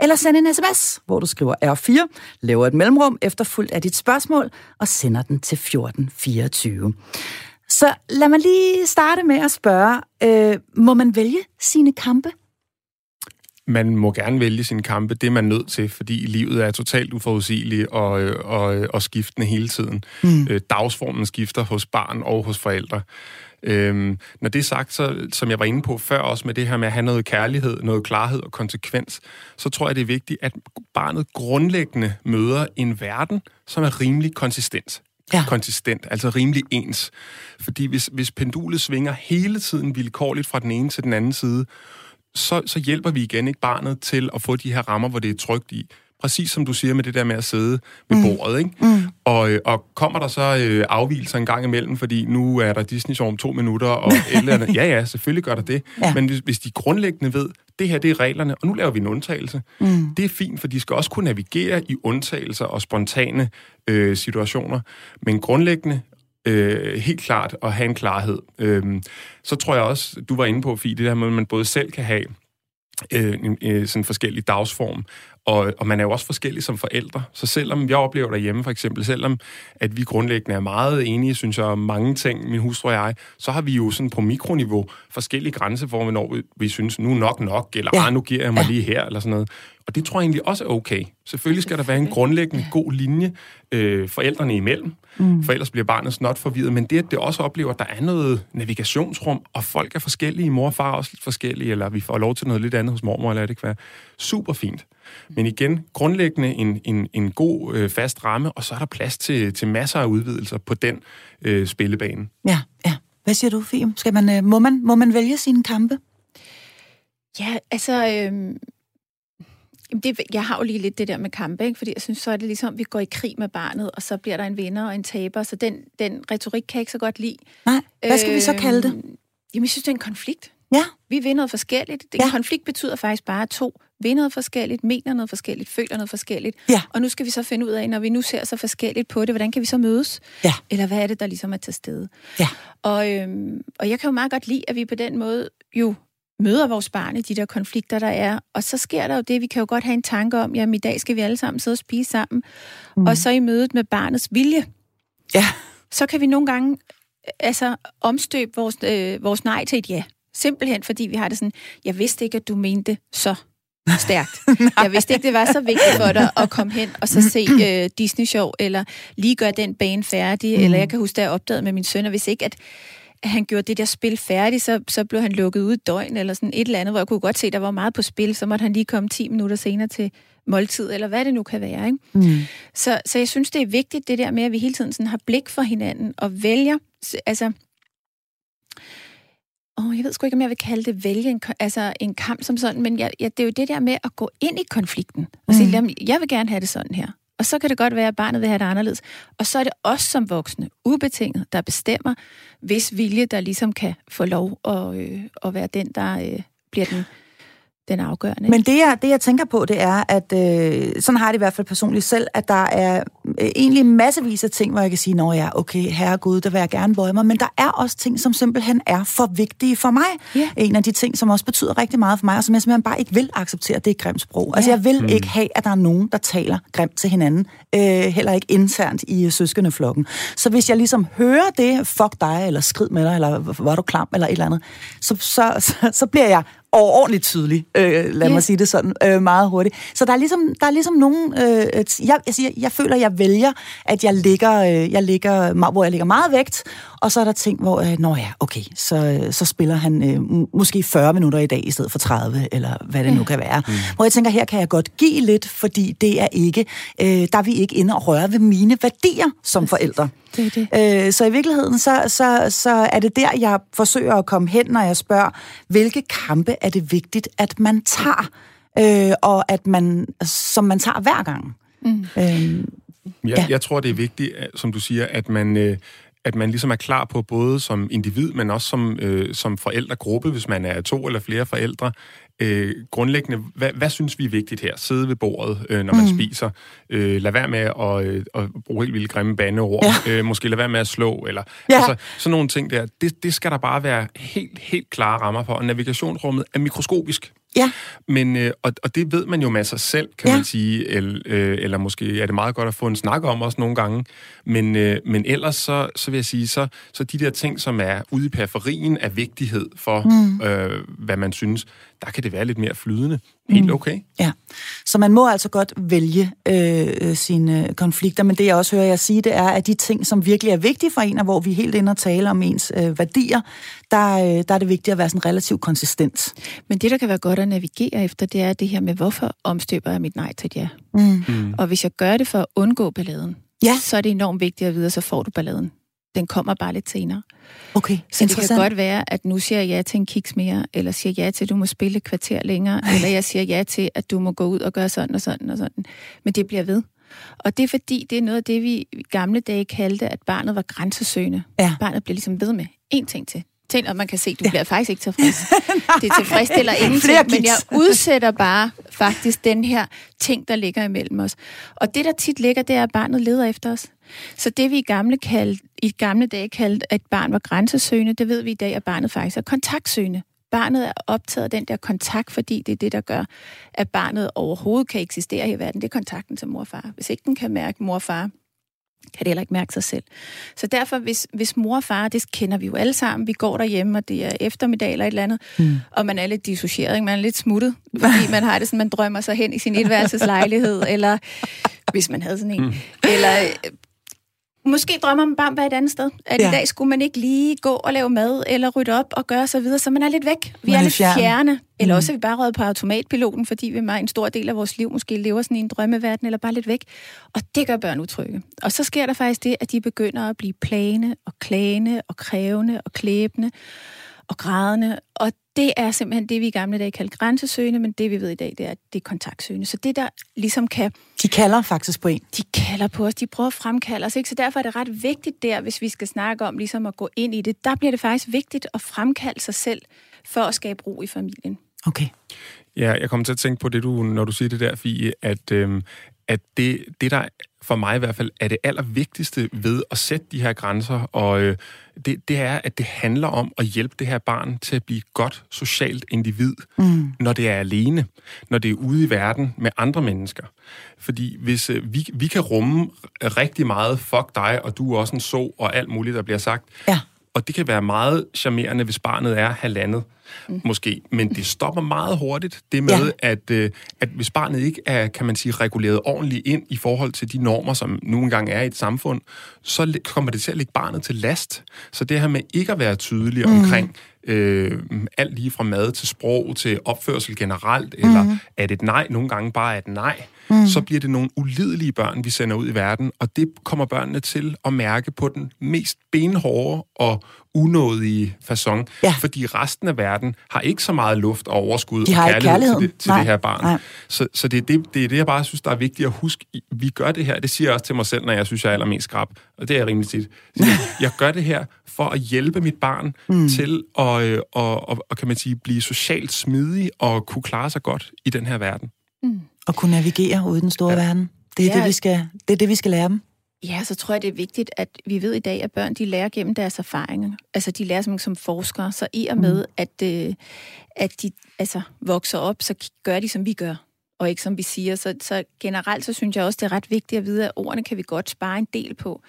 eller send en sms, hvor du skriver R4, laver et mellemrum efterfulgt af dit spørgsmål og sender den til 1424. Så lad mig lige starte med at spørge, øh, må man vælge sine kampe? Man må gerne vælge sin kampe, det er man nødt til, fordi livet er totalt uforudsigeligt og, og, og skiftende hele tiden. Mm. Øh, dagsformen skifter hos barn og hos forældre. Øhm, når det er sagt, så, som jeg var inde på før, også med det her med at have noget kærlighed, noget klarhed og konsekvens, så tror jeg, det er vigtigt, at barnet grundlæggende møder en verden, som er rimelig konsistent. Ja. Konsistent, altså rimelig ens. Fordi hvis, hvis pendulet svinger hele tiden vilkårligt fra den ene til den anden side, så, så hjælper vi igen ikke barnet til at få de her rammer, hvor det er trygt i. Præcis som du siger med det der med at sidde ved mm. bordet, ikke? Mm. Og, øh, og kommer der så øh, afvielser en gang imellem, fordi nu er der Disney Show om to minutter, og eller andet. Ja, ja, selvfølgelig gør der det. Ja. Men hvis, hvis de grundlæggende ved, det her det er reglerne, og nu laver vi en undtagelse. Mm. Det er fint, for de skal også kunne navigere i undtagelser og spontane øh, situationer. Men grundlæggende øh, helt klart at have en klarhed. Øh, så tror jeg også, du var inde på, Fie, det der med, at man både selv kan have øh, en, en sådan forskellig dagsform, og, og man er jo også forskellig som forældre. Så selvom jeg oplever derhjemme for eksempel, selvom at vi grundlæggende er meget enige, synes jeg, om mange ting, min hustru og jeg, så har vi jo sådan på mikroniveau forskellige grænser for, hvornår vi, vi synes, nu nok nok, eller ja. ah, nu giver jeg mig ja. lige her, eller sådan noget. Og det tror jeg egentlig også er okay. Selvfølgelig skal der være en grundlæggende god linje øh, forældrene imellem, mm. for ellers bliver barnet snot forvirret. Men det, at det også oplever, at der er noget navigationsrum, og folk er forskellige, mor og far er også lidt forskellige, eller vi får lov til noget lidt andet hos mormor, eller det kan være super fint. Men igen, grundlæggende en, en, en god øh, fast ramme, og så er der plads til, til masser af udvidelser på den øh, spillebane. Ja, ja. Hvad siger du, Fie? Skal man, øh, må, man, må man vælge sine kampe? Ja, altså... Øh det, jeg har jo lige lidt det der med kampe, ikke? fordi jeg synes, så er det ligesom, at vi går i krig med barnet, og så bliver der en vinder og en taber, så den, den retorik kan jeg ikke så godt lide. Nej, hvad skal øh, vi så kalde det? Øhm, jamen, jeg synes, det er en konflikt. Ja. Vi vil noget forskelligt. Det, ja. konflikt betyder faktisk bare, to vil noget forskelligt, mener noget forskelligt, føler noget forskelligt. Ja. Og nu skal vi så finde ud af, når vi nu ser så forskelligt på det, hvordan kan vi så mødes? Ja. Eller hvad er det, der ligesom er til stede? Ja. Og, øhm, og jeg kan jo meget godt lide, at vi på den måde jo møder vores barn i de der konflikter, der er. Og så sker der jo det, vi kan jo godt have en tanke om, jamen i dag skal vi alle sammen sidde og spise sammen. Mm. Og så i mødet med barnets vilje, ja. så kan vi nogle gange altså omstøbe vores, øh, vores nej til et ja. Simpelthen fordi vi har det sådan, jeg vidste ikke, at du mente så stærkt. jeg vidste ikke, det var så vigtigt for dig at komme hen og så se øh, Disney-show, eller lige gøre den bane færdig, mm. eller jeg kan huske, da jeg opdagede med min søn, og hvis ikke, at at han gjorde det der spil færdigt, så, så blev han lukket ud døgn eller sådan et eller andet, hvor jeg kunne godt se, at der var meget på spil, så måtte han lige komme 10 minutter senere til måltid, eller hvad det nu kan være. Ikke? Mm. Så, så jeg synes, det er vigtigt, det der med, at vi hele tiden sådan har blik for hinanden og vælger, altså, åh, jeg ved sgu ikke, om jeg vil kalde det vælge en, altså en kamp som sådan, men jeg, jeg, det er jo det der med at gå ind i konflikten og mm. sige, jeg vil gerne have det sådan her. Og så kan det godt være, at barnet vil have det anderledes. Og så er det os som voksne, ubetinget, der bestemmer, hvis vilje, der ligesom kan få lov at, øh, at være den, der øh, bliver den den afgørende. Men det jeg, det, jeg tænker på, det er, at øh, sådan har jeg det i hvert fald personligt selv, at der er øh, egentlig massevis af ting, hvor jeg kan sige, nå ja, okay, herregud, der vil jeg gerne bøje mig, men der er også ting, som simpelthen er for vigtige for mig. Ja. En af de ting, som også betyder rigtig meget for mig, og som jeg simpelthen bare ikke vil acceptere, det er grimt sprog. Altså jeg vil ikke have, at der er nogen, der taler grimt til hinanden, øh, heller ikke internt i øh, søskendeflokken. Så hvis jeg ligesom hører det, fuck dig, eller skrid med dig, eller var du klam, eller et eller andet, så, så, så, så bliver jeg overordentligt tydelig, øh, lad Ja. mig sige det sådan, øh, meget hurtigt. Så der er ligesom, der er ligesom nogen, øh, jeg, jeg, siger, jeg føler, jeg vælger, at jeg ligger, øh, jeg ligger, hvor jeg ligger meget vægt, og så er der ting, hvor, øh, nå ja, okay, så, så spiller han øh, måske 40 minutter i dag, i stedet for 30, eller hvad det nu kan være. Mm. Hvor jeg tænker, her kan jeg godt give lidt, fordi det er ikke, øh, der er vi ikke inde og røre ved mine værdier som forældre. Det det. Øh, så i virkeligheden, så, så, så er det der, jeg forsøger at komme hen, når jeg spørger, hvilke kampe er det vigtigt, at man tager, øh, og at man, som man tager hver gang. Mm. Øh, Jeg, Ja. jeg tror, det er vigtigt, at- som du siger, at man, øh, at man ligesom er klar på, både som individ, men også som, øh, som forældregruppe, hvis man er to eller flere forældre, øh, grundlæggende, hvad, hvad synes vi er vigtigt her? Sidde ved bordet, øh, når man mm. spiser. Øh, lad være med at, øh, at bruge helt vildt grimme bandeord. Ja. Øh, måske lad være med at slå. Eller, Ja. altså, sådan nogle ting der. Det, det skal der bare være helt, helt klare rammer for. Og navigationsrummet er mikroskopisk. ja, Men, øh, og, og det ved man jo med sig selv, kan Ja. man sige, eller, øh, eller måske er det meget godt at få en snak om også nogle gange. Men, øh, men ellers så, så vil jeg sige, så, så de der ting, som er ude i periferien af vigtighed for, mm. øh, hvad man synes, der kan det være lidt mere flydende. Helt okay. ja. Så man må altså godt vælge øh, øh, sine konflikter, men det jeg også hører jer sige, det er, at de ting, som virkelig er vigtige for en, og hvor vi er helt inde og tale om ens øh, værdier, der, øh, der er det vigtigt at være sådan relativt konsistent. Men det, der kan være godt at navigere efter, det er det her med, hvorfor omstøber jeg mit nej til et ja? Mm. Mm. Og hvis jeg gør det for at undgå balladen, Ja. så er det enormt vigtigt at vide, at så får du balladen. Den kommer bare lidt senere. Okay, Så det kan godt være, at nu siger jeg ja til en kiks mere, eller siger ja til, at du må spille et kvarter længere, Ej. eller jeg siger ja til, at du må gå ud og gøre sådan og sådan og sådan. Men det bliver ved. Og det er fordi, det er noget af det, vi i gamle dage kaldte, at barnet var grænsesøgende. Ja. Barnet bliver ligesom ved med én ting til. Ting, og man kan se, at du ja. bliver faktisk ikke tilfreds. det tilfredsstiller ingenting, men jeg udsætter bare faktisk den her ting, der ligger imellem os. Og det, der tit ligger, det er, at barnet leder efter os. Så det, vi i gamle, kald, i gamle dage kaldte, at barn var grænsesøgende, det ved vi i dag, at barnet faktisk er kontaktsøgende. Barnet er optaget af den der kontakt, fordi det er det, der gør, at barnet overhovedet kan eksistere i verden. Det er kontakten til mor og far. Hvis ikke den kan mærke mor og far, kan det heller ikke mærke sig selv. Så derfor, hvis, hvis mor og far, det kender vi jo alle sammen, vi går derhjemme, og det er eftermiddag eller et eller andet, mm. og man er lidt dissocieret, ikke? man er lidt smuttet, fordi man har det sådan, man drømmer sig hen i sin etværelseslejlighed, eller hvis man havde sådan en, mm. eller måske drømmer man bare om at være et andet sted. At ja. I dag skulle man ikke lige gå og lave mad, eller rydde op og gøre så videre, så man er lidt væk. Vi Man er, er lidt fjern. fjerne. Eller Mm. også er vi bare røget på automatpiloten, fordi vi meget en stor del af vores liv måske lever sådan i en drømmeverden, eller bare lidt væk. Og det gør børn utrygge. Og så sker der faktisk det, at de begynder at blive plane og klagende og krævende og klæbende og grædende. Og det er simpelthen det, vi i gamle dage kaldte grænsesøgende, men det vi ved i dag, det er, det er kontaktsøgende. Så det, der ligesom kan De kalder faktisk på en. de kalder på os, de prøver at fremkalde os, ikke? så derfor er det ret vigtigt der, hvis vi skal snakke om ligesom at gå ind i det, der bliver det faktisk vigtigt at fremkalde sig selv for at skabe ro i familien. Okay. Ja, jeg kommer til at tænke på det, du, når du siger det der, Fie, at, øhm, at det, det, der for mig i hvert fald er det allervigtigste ved at sætte de her grænser, og øh, det, det er, at det handler om at hjælpe det her barn til at blive et godt socialt individ, mm. når det er alene, når det er ude i verden med andre mennesker. Fordi hvis øh, vi, vi kan rumme rigtig meget, fuck dig, og du er også en så, og alt muligt, der bliver sagt, Ja. Og det kan være meget charmerende, hvis barnet er halvandet, mm. måske. Men det stopper meget hurtigt, det med, Ja. at, øh, at hvis barnet ikke er, kan man sige, reguleret ordentligt ind i forhold til de normer, som nu engang er i et samfund, så kommer det til at ligge barnet til last. Så det her med ikke at være tydelig mm. omkring øh, alt lige fra mad til sprog til opførsel generelt, mm. eller at et nej nogle gange bare er et nej, mm. så bliver det nogle ulidelige børn, vi sender ud i verden, og det kommer børnene til at mærke på den mest benhårde og unådige façon, ja. fordi resten af verden har ikke så meget luft og overskud De og kærlighed, kærlighed til, det, til Nej. det her barn. Nej. Så, så det, er det, det er det, jeg bare synes, der er vigtigt at huske. Vi gør det her, det siger jeg også til mig selv, når jeg synes, jeg er allermest skrab, og det er jeg rimelig tit. Så jeg gør det her for at hjælpe mit barn mm. til at, øh, og, og, og, kan man sige, blive socialt smidig og kunne klare sig godt i den her verden. Mm. Og kunne navigere ude i den store ja. verden. Det er, ja. det, vi skal, det er det, vi skal lære dem. Ja, så tror jeg, det er vigtigt, at vi ved i dag, at børn de lærer gennem deres erfaringer. Altså, de lærer som, som forskere. Så i og med, mm. at, øh, at de altså, vokser op, så gør de, som vi gør, og ikke som vi siger. Så, så generelt, så synes jeg også, det er ret vigtigt at vide, at ordene kan vi godt spare en del på.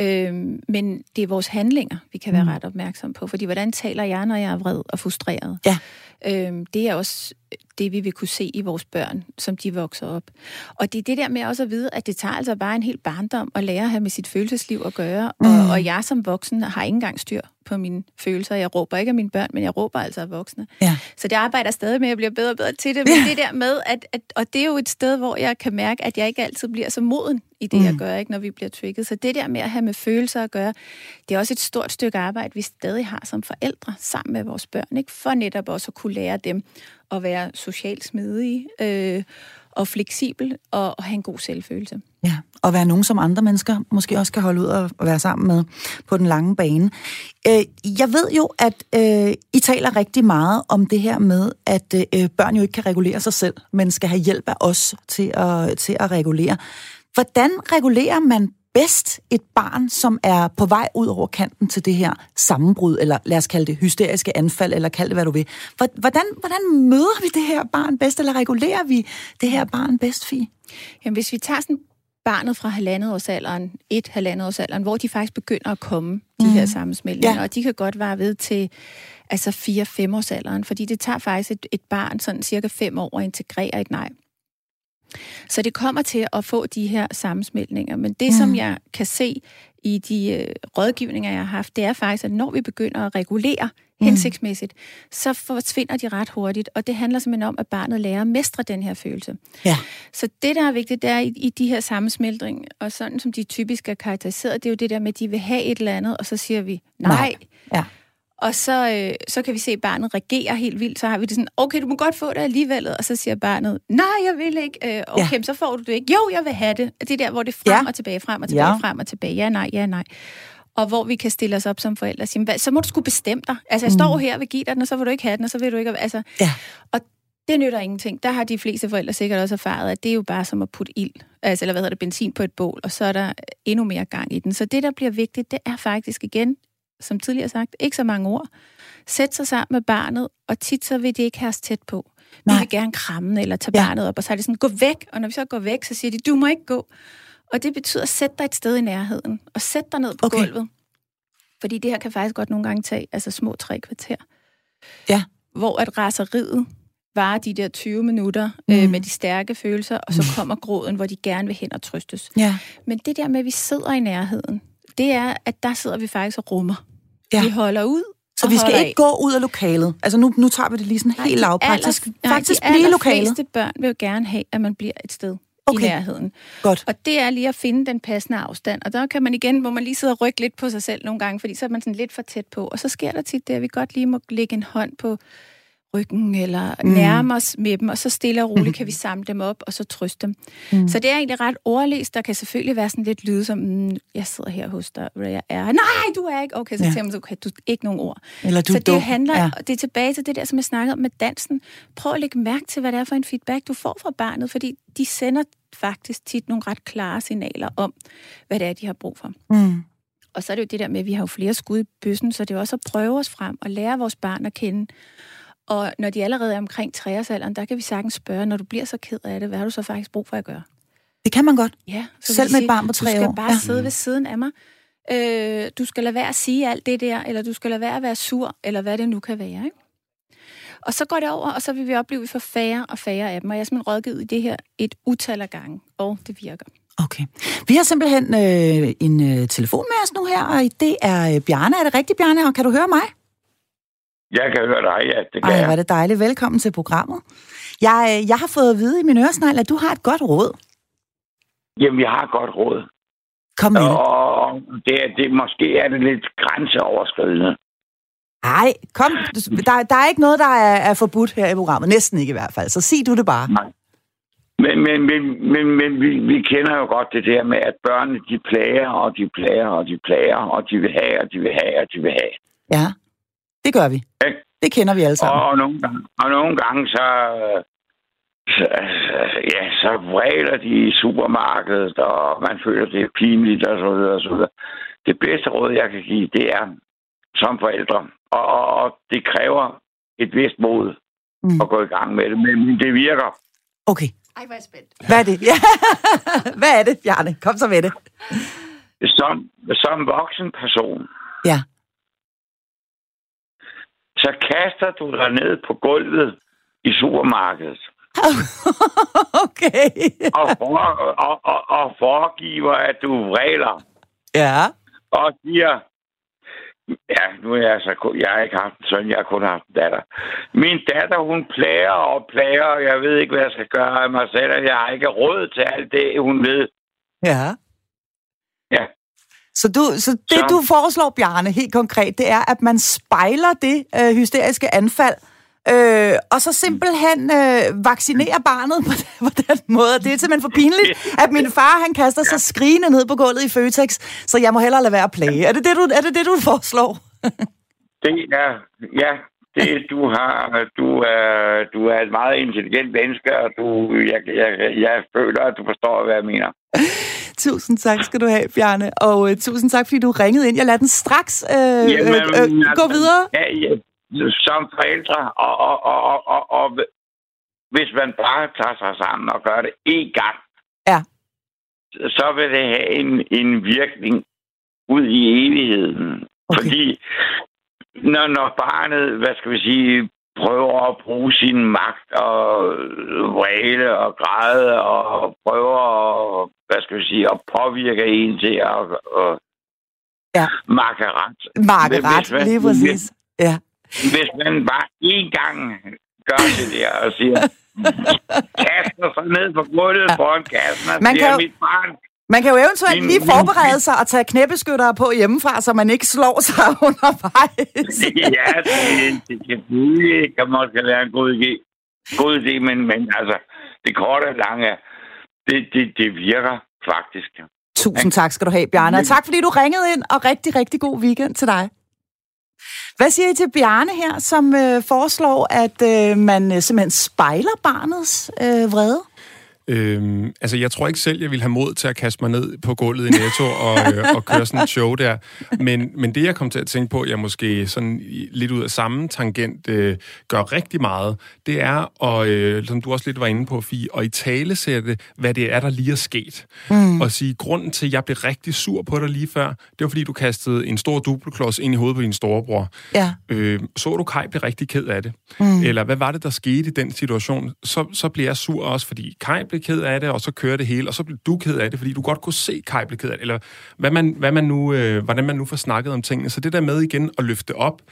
Øhm, men det er vores handlinger, vi kan være mm. ret opmærksom på. Fordi hvordan taler jeg, når jeg er vred og frustreret? Ja. Øhm, det er også det, vi vil kunne se i vores børn, som de vokser op. Og det er det der med også at vide, at det tager altså bare en hel barndom at lære at have med sit følelsesliv at gøre. Mm. Og, og jeg som voksen har ikke engang styr på mine følelser. Jeg råber ikke af mine børn, men jeg råber altså af voksne. Ja. Så det arbejder stadig med at blive bedre og bedre til det. Men ja. det der med, at, at, og det er jo et sted, hvor jeg kan mærke, at jeg ikke altid bliver så moden i det, mm. jeg gør, ikke, når vi bliver trigget. Så det der med at have med følelser at gøre, det er også et stort stykke arbejde, vi stadig har som forældre sammen med vores børn, ikke? for netop også at kunne lære dem at være socialt smidig øh, og fleksibel og, og have en god selvfølelse. Ja, og være nogen, som andre mennesker måske også kan holde ud og være sammen med på den lange bane. Øh, jeg ved jo, at øh, I taler rigtig meget om det her med, at øh, børn jo ikke kan regulere sig selv, men skal have hjælp af os til at, til at regulere. Hvordan regulerer man bedst et barn, som er på vej ud over kanten til det her sammenbrud, eller lad os kalde det hysteriske anfald, eller kald det, hvad du vil. Hvordan, hvordan møder vi det her barn bedst, eller regulerer vi det her barn bedst, Fie? Jamen, hvis vi tager sådan barnet fra halvandet års alderen, et halvandet års alderen, hvor de faktisk begynder at komme, de mm. her sammensmeltninger, ja. og de kan godt vare ved til altså 4-5 års alderen, fordi det tager faktisk et, et barn sådan cirka 5 år at integrere et nej. Så det kommer til at få de her sammensmeltninger. Men det, mm. som jeg kan se i de øh, rådgivninger, jeg har haft, det er faktisk, at når vi begynder at regulere mm. hensigtsmæssigt, så forsvinder de ret hurtigt. Og det handler simpelthen om, at barnet lærer at mestre den her følelse. Ja. Så det, der er vigtigt, det er i, i de her sammensmeltninger, og sådan som de typisk er karakteriseret, det er jo det der med, at de vil have et eller andet, og så siger vi nej. nej. Ja. Og så, øh, så kan vi se, at barnet reagerer helt vildt. Så har vi det sådan, okay, du må godt få det alligevel. Og så siger barnet, nej, jeg vil ikke. Øh, okay, ja. så får du det ikke. Jo, jeg vil have det. Det er der, hvor det er frem ja. og tilbage, frem og tilbage, ja. frem og tilbage. Ja, nej, ja, nej. Og hvor vi kan stille os op som forældre og sige, så må du skulle bestemme dig. Altså, jeg mm. står her og vil give dig den, og så vil du ikke have den, og så vil du ikke... Altså, ja. Og det nytter ingenting. Der har de fleste forældre sikkert også erfaret, at det er jo bare som at putte ild, altså, eller hvad hedder det, benzin på et bål, og så er der endnu mere gang i den. Så det, der bliver vigtigt, det er faktisk igen som tidligere sagt, ikke så mange ord. Sæt sig sammen med barnet, og tit så vil de ikke have os tæt på. Vi Nej. vil gerne kramme eller tage ja. barnet op, og så er det sådan, gå væk. Og når vi så går væk, så siger de, du må ikke gå. Og det betyder, sæt dig et sted i nærheden, og sæt dig ned på okay. gulvet. Fordi det her kan faktisk godt nogle gange tage altså små tre kvarter. Ja. Hvor at raseriet varer de der 20 minutter mm. øh, med de stærke følelser, og så mm. kommer gråden, hvor de gerne vil hen og trøstes. Ja. Men det der med, at vi sidder i nærheden, det er, at der sidder vi faktisk og rummer. Ja. Vi holder ud. Så vi skal ikke af. gå ud af lokalet. Altså nu, nu tager vi det lige sådan nej, helt lavpraktisk. Faktisk nej, de blive lokalet. De fleste børn vil jo gerne have, at man bliver et sted okay. i nærheden. Godt. Og det er lige at finde den passende afstand. Og der kan man igen, hvor man lige sidder og rykke lidt på sig selv nogle gange, fordi så er man sådan lidt for tæt på. Og så sker der tit det, at vi godt lige må lægge en hånd på ryggen, eller mm. nærme os med dem, og så stille og roligt kan vi samle dem op, og så trøste dem. Mm. Så det er egentlig ret ordlæst. Der kan selvfølgelig være sådan lidt lyde som, mm, jeg sidder her hos dig, hvor jeg er. Nej, du er ikke. Okay, så ja. siger man okay, du ikke nogen ord. Eller du så det dum. handler, ja. det er tilbage til det der, som jeg snakkede om med dansen. Prøv at lægge mærke til, hvad det er for en feedback, du får fra barnet, fordi de sender faktisk tit nogle ret klare signaler om, hvad det er, de har brug for. Mm. Og så er det jo det der med, at vi har jo flere skud i bøssen, så det er også at prøve os frem og lære vores barn at kende. Og når de allerede er omkring 60-alderen, der kan vi sagtens spørge, når du bliver så ked af det, hvad har du så faktisk brug for at gøre? Det kan man godt. Ja. Så Selv med et barn på tre år. Du skal bare ja. sidde ved siden af mig. Øh, du skal lade være at sige alt det der, eller du skal lade være at være sur, eller hvad det nu kan være. Ikke? Og så går det over, og så vil vi opleve, at vi får færre og færre af dem. Og jeg er simpelthen rådgivet i det her et utal af gange, og det virker. Okay. Vi har simpelthen øh, en øh, telefon med os nu her, og det er øh, Bjarne. Er det rigtigt, Bjarne? Og kan du høre mig? Jeg kan høre dig, ja. Det kan Ej, er det dejligt. Velkommen til programmet. Jeg, øh, jeg har fået at vide i min øresnegl, at du har et godt råd. Jamen, jeg har et godt råd. Kom med. Og det, det, måske er det lidt grænseoverskridende. Ej, kom. Der, der er ikke noget, der er, er forbudt her i programmet. Næsten ikke i hvert fald. Så sig du det bare. Men, men, men, men, men vi, vi kender jo godt det der med, at børnene, de plager, og de plager, og de plager, og de vil have, og de vil have, og de vil have. Ja, det gør vi. Ikke? Det kender vi alle Og, sammen. og, nogle gange, og nogle gange så, så, ja, så vræler de i supermarkedet, og man føler, det er pinligt, og så videre, og så videre. Det bedste råd, jeg kan give, det er som forældre. Og, og, og det kræver et vist mod Mm. at gå i gang med det, men det virker. Okay, Ej, hvor er jeg spændt. hvad er det? Ja. Hvad er det, Bjarne? Kom så med det. Som, som voksen person, Ja. Så kaster du dig ned på gulvet i supermarkedet okay. og, for, og, og, og foregiver, at du vræler Ja. og siger, ja, nu er jeg så kun, jeg har ikke haft en søn, jeg har kun haft en datter. Min datter, hun plager og plager, og jeg ved ikke, hvad jeg skal gøre af mig selv, og jeg har ikke råd til alt det, hun ved. Ja. Ja. Så, du, så det, Så- du foreslår, Bjarne, helt konkret, det er, at man spejler det øh, hysteriske anfald, øh, og så simpelthen øh, vaccinerer barnet på, på den måde. Det er simpelthen for pinligt, at min far han kaster sig skrigende ned på gulvet i Føtex, så jeg må hellere lade være at plage. Er det det, du, er det, det, du foreslår? Det er, ja, det du har, du er, du er et meget intelligent menneske, og du, jeg, jeg, jeg føler, at du forstår, hvad jeg mener. Tusind tak skal du have, Bjarne, og øh, tusind tak, fordi du ringede ind. Jeg lader den straks øh, øh, øh, gå videre. Ja, ja, som forældre, og, og, og, og, og, og hvis man bare tager sig sammen og gør det én gang, Ja. så vil det have en, en virkning ud i evigheden. Okay. Fordi når, når barnet, hvad skal vi sige, prøver at bruge sin magt og vræle og græde og prøver at, hvad skal vi sige, at påvirke en til at, at Ja. makke ret. Hvis ret, man- lige præcis. Ja. Hvis man bare én gang gør det der og siger, kaster sig ned på gulvet Ja. foran kassen og Man siger, kan mit barn, Man kan jo eventuelt Min- lige min- forberede sig og tage knæbeskyttere på hjemmefra, så man ikke slår sig undervejs. ja, det, det kan blive, kan måske være en god idé. God idé, men, men altså, det korte og lange det, det, det virker faktisk. Tusind tak skal du have, Bjarne. Og tak fordi du ringede ind, og rigtig, rigtig god weekend til dig. Hvad siger I til Bjarne her, som øh, foreslår, at øh, man øh, simpelthen spejler barnets øh, vrede? Øhm, altså, jeg tror ikke selv, jeg ville have mod til at kaste mig ned på gulvet i Netto og, øh, og køre sådan et show der. Men, men det, jeg kom til at tænke på, jeg måske sådan lidt ud af samme tangent øh, gør rigtig meget, det er, og, øh, som du også lidt var inde på, Fie, at i tale sætte, hvad det er, der lige er sket. Mm. Og sige, grunden til, at jeg blev rigtig sur på dig lige før, det var, fordi du kastede en stor dupelklods ind i hovedet på din storebror. Ja. Øh, så du Kai blive rigtig ked af det? Mm. Eller hvad var det, der skete i den situation? Så, så bliver jeg sur også, fordi Kai blev ked af det, og så kører det hele, og så bliver du ked af det, fordi du godt kunne se Kai blive ked af det. Eller hvad man, hvad man nu, øh, hvordan man nu får snakket om tingene. Så det der med igen at løfte op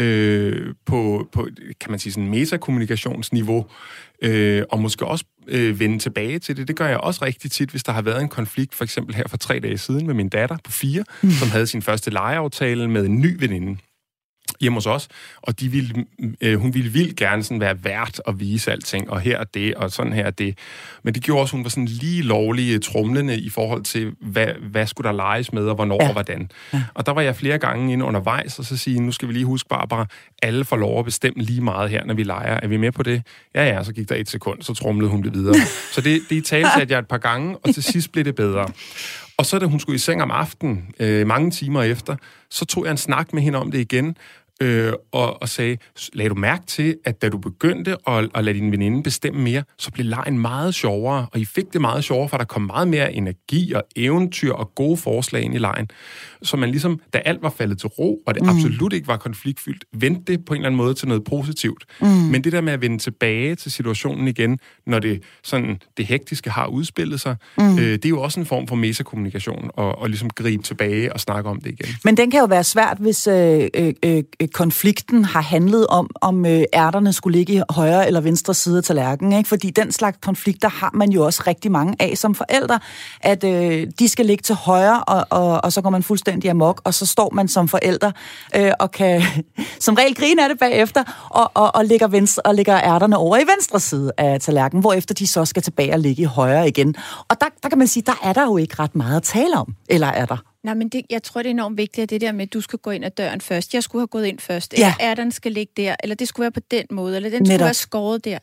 øh, på, på, kan man sige, sådan metakommunikationsniveau, øh, og måske også øh, vende tilbage til det. Det gør jeg også rigtig tit, hvis der har været en konflikt, for eksempel her for tre dage siden med min datter på fire, mm. som havde sin første legeaftale med en ny veninde hjemme hos os, og de ville, øh, hun ville vildt gerne sådan være vært og vise alting, og her er det, og sådan her er det. Men det gjorde også, at hun var sådan lige lovlig øh, trumlende i forhold til, hvad, hvad skulle der leges med, og hvornår Ja. ja. og hvordan. Ja. Og der var jeg flere gange inde undervejs, og så sige, nu skal vi lige huske, Barbara, alle får lov at bestemme lige meget her, når vi leger. Er vi med på det? Ja, ja, så gik der et sekund, så trumlede hun det videre. så det, det i tale satte jeg et par gange, og til sidst blev det bedre. Og så da hun skulle i seng om aftenen, øh, mange timer efter, så tog jeg en snak med hende om det igen, øh, og, og sagde, lagde du mærke til, at da du begyndte at, at lade din veninde bestemme mere, så blev lejen meget sjovere, og I fik det meget sjovere, for der kom meget mere energi og eventyr og gode forslag ind i lejen. Så man ligesom, da alt var faldet til ro, og det mm. absolut ikke var konfliktfyldt, vendte det på en eller anden måde til noget positivt. Mm. Men det der med at vende tilbage til situationen igen, når det, sådan, det hektiske har udspillet sig, mm. øh, det er jo også en form for metakommunikation, og, og ligesom gribe tilbage og snakke om det igen. Men den kan jo være svært, hvis øh, øh, øh, øh, konflikten har handlet om, om øh, ærterne skulle ligge i højre eller venstre side af tallerkenen. Ikke? Fordi den slags konflikter har man jo også rigtig mange af som forældre, at øh, de skal ligge til højre, og, og, og så går man fuldstændig amok, og så står man som forældre øh, og kan som regel grine af det bagefter, og, og, og, lægger venstre, og lægger ærterne over i venstre side af tallerkenen, hvorefter de så skal tilbage og ligge i højre igen. Og der, der kan man sige, der er der jo ikke ret meget at tale om, eller er der? Nej, men det, jeg tror, det er enormt vigtigt, at det der med, at du skal gå ind ad døren først. Jeg skulle have gået ind først. Eller ja. ærterne skal ligge der. Eller det skulle være på den måde. Eller den Netop. skulle være skåret der.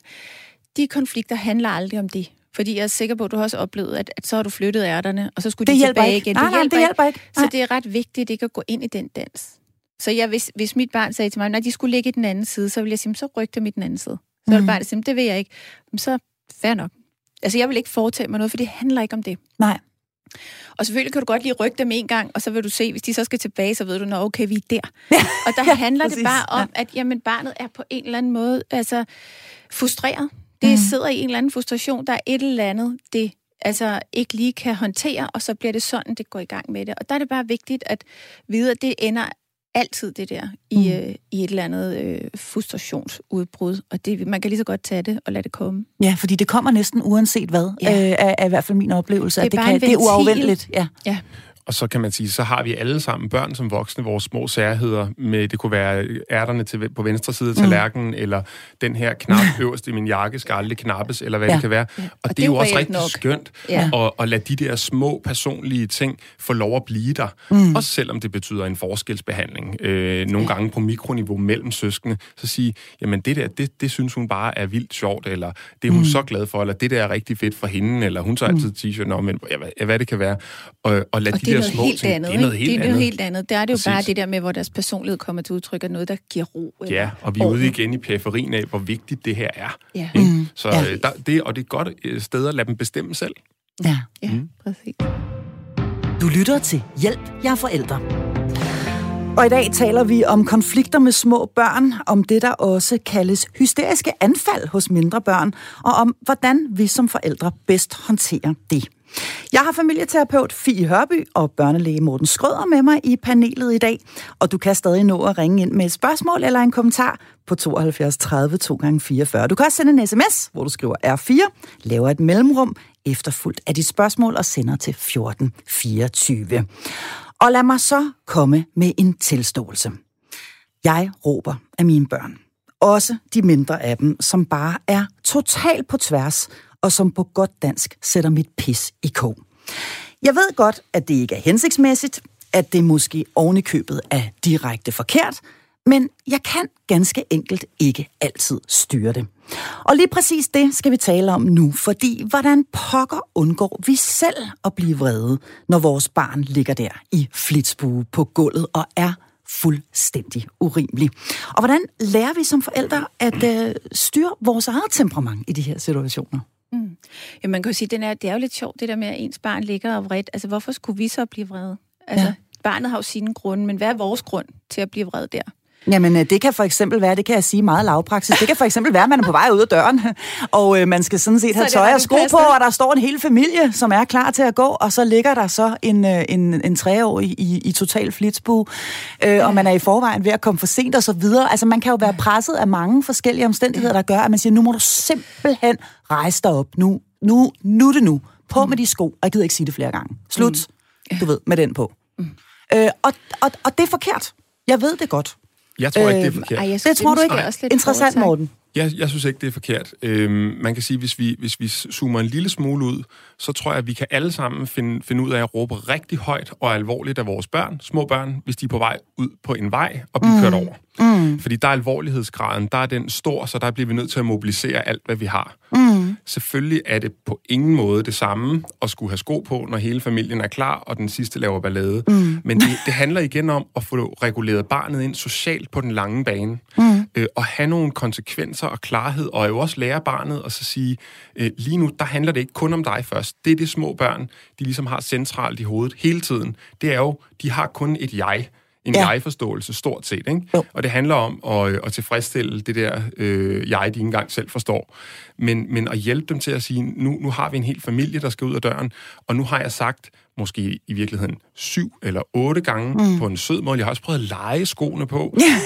De konflikter handler aldrig om det. Fordi jeg er sikker på, at du har også oplevet, at, at så har du flyttet ærterne, og så skulle det de tilbage ikke. igen. Nej, det, nej, hjælper det hjælper ikke. ikke. Så det er ret vigtigt ikke at gå ind i den dans. Så jeg, hvis, hvis mit barn sagde til mig, at de skulle ligge i den anden side, så ville jeg sige, så ryk dem i den anden side. Så mm. ville barnet sige, det vil jeg ikke. Men så fair nok. Altså, jeg vil ikke foretage mig noget, for det handler ikke om det. Nej. Og selvfølgelig kan du godt lige rykke dem en gang, og så vil du se, hvis de så skal tilbage, så ved du, når okay, vi er der. Ja. Og der ja, handler præcis. det bare om, at jamen, barnet er på en eller anden måde altså, frustreret. Det mm. sidder i en eller anden frustration. Der er et eller andet, det altså ikke lige kan håndtere, og så bliver det sådan, det går i gang med det. Og der er det bare vigtigt at vide, at det ender altid det der i, mm. øh, i et eller andet øh, frustrationsudbrud. Og det, man kan lige så godt tage det og lade det komme. Ja, fordi det kommer næsten uanset hvad, ja. øh, er, er i hvert fald min oplevelse. Det er, at det, kan, det er uafvendeligt. Ja. ja. Og så kan man sige, så har vi alle sammen børn som voksne, vores små særheder med, det kunne være ærterne til, på venstre side af mm. tallerkenen, mm. eller den her knap øverst i min jakke skal aldrig knappes, eller hvad ja. det kan være. Og, og det, det er jo også rigtig nok. skønt ja. at, at lade de der små personlige ting få lov at blive der. Mm. Også selvom det betyder en forskelsbehandling. Øh, nogle ja. gange på mikroniveau mellem søskende, så sige, jamen det der, det, det synes hun bare er vildt sjovt, eller det er hun mm. så glad for, eller det der er rigtig fedt for hende, eller hun tager altid mm. t-shirt, men ja, hvad det kan være. Og, og lade og de der små helt ting. Andet, det er noget helt, det er noget andet. helt andet. Der er det jo Præcis. bare det der med, hvor deres personlighed kommer til udtryk, og noget, der giver ro. Ja, og vi er ude igen i periferien af, hvor vigtigt det her er. Ja. Mm. Så ja. Der, det, og det er et godt øh, sted at lade dem bestemme selv. Ja, ja mm. præcis. Du lytter til Hjælp, jeg er forældre. Og i dag taler vi om konflikter med små børn, om det, der også kaldes hysteriske anfald hos mindre børn, og om, hvordan vi som forældre bedst håndterer det. Jeg har familieterapeut Fie Hørby og børnelæge Morten Skrøder med mig i panelet i dag, og du kan stadig nå at ringe ind med et spørgsmål eller en kommentar på 72 30 2 gange 44 Du kan også sende en sms, hvor du skriver R4, laver et mellemrum, efterfulgt af dit spørgsmål og sender til 1424. Og lad mig så komme med en tilståelse. Jeg råber af mine børn. Også de mindre af dem, som bare er totalt på tværs og som på godt dansk sætter mit pis i kog. Jeg ved godt, at det ikke er hensigtsmæssigt, at det måske ovenikøbet er direkte forkert, men jeg kan ganske enkelt ikke altid styre det. Og lige præcis det skal vi tale om nu, fordi hvordan pokker undgår vi selv at blive vrede, når vores barn ligger der i flitsbue på gulvet og er fuldstændig urimelig. Og hvordan lærer vi som forældre at øh, styre vores eget temperament i de her situationer? Mm. Ja, man kan jo sige, den er, det er jo lidt sjovt, det der med, at ens barn ligger og vredt. Altså, hvorfor skulle vi så blive vrede? Altså, ja. barnet har jo sine grunde, men hvad er vores grund til at blive vred der? Jamen, øh, det kan for eksempel være, det kan jeg sige meget lavpraksis, det kan for eksempel være, at man er på vej ud af døren, og øh, man skal sådan set have tøj og sko på, og der står en hel familie, som er klar til at gå, og så ligger der så en, øh, en, en treårig i, i total flitsbue, øh, ja. og man er i forvejen ved at komme for sent og så videre. Altså, man kan jo være presset af mange forskellige omstændigheder, der gør, at man siger, nu må du simpelthen rejse dig op. Nu, nu, nu det nu. På mm. med de sko, og jeg gider ikke sige det flere gange. Slut, mm. du ved, med den på. Mm. Øh, og, og, og det er forkert. Jeg ved det godt. Jeg tror øh, ikke, det er øhm, forkert. Ej, jeg det tror du ikke? Også lidt Interessant, Morten. Jeg, jeg synes ikke, det er forkert. Øhm, man kan sige, hvis vi, hvis vi zoomer en lille smule ud, så tror jeg, at vi kan alle sammen finde, finde ud af at råbe rigtig højt og alvorligt af vores børn, små børn, hvis de er på vej ud på en vej og bliver mm. kørt over. Mm. Fordi der er alvorlighedsgraden, der er den stor, så der bliver vi nødt til at mobilisere alt, hvad vi har. Mm. Selvfølgelig er det på ingen måde det samme at skulle have sko på, når hele familien er klar, og den sidste laver ballade. Mm. Men det, det handler igen om at få reguleret barnet ind socialt på den lange bane, mm. øh, og have nogle konsekvenser og klarhed, og jo også lære barnet at så sige, øh, lige nu, der handler det ikke kun om dig først. Det er det små børn, de ligesom har centralt i hovedet hele tiden. Det er jo, de har kun et jeg en Ja. jeg-forståelse stort set. Ikke? Jo. Og det handler om at, at tilfredsstille det der øh, jeg, de ikke engang selv forstår. Men, men at hjælpe dem til at sige, nu, nu har vi en hel familie, der skal ud af døren, og nu har jeg sagt, måske i virkeligheden syv eller otte gange mm. på en sød måde. Jeg har også prøvet at lege skoene på,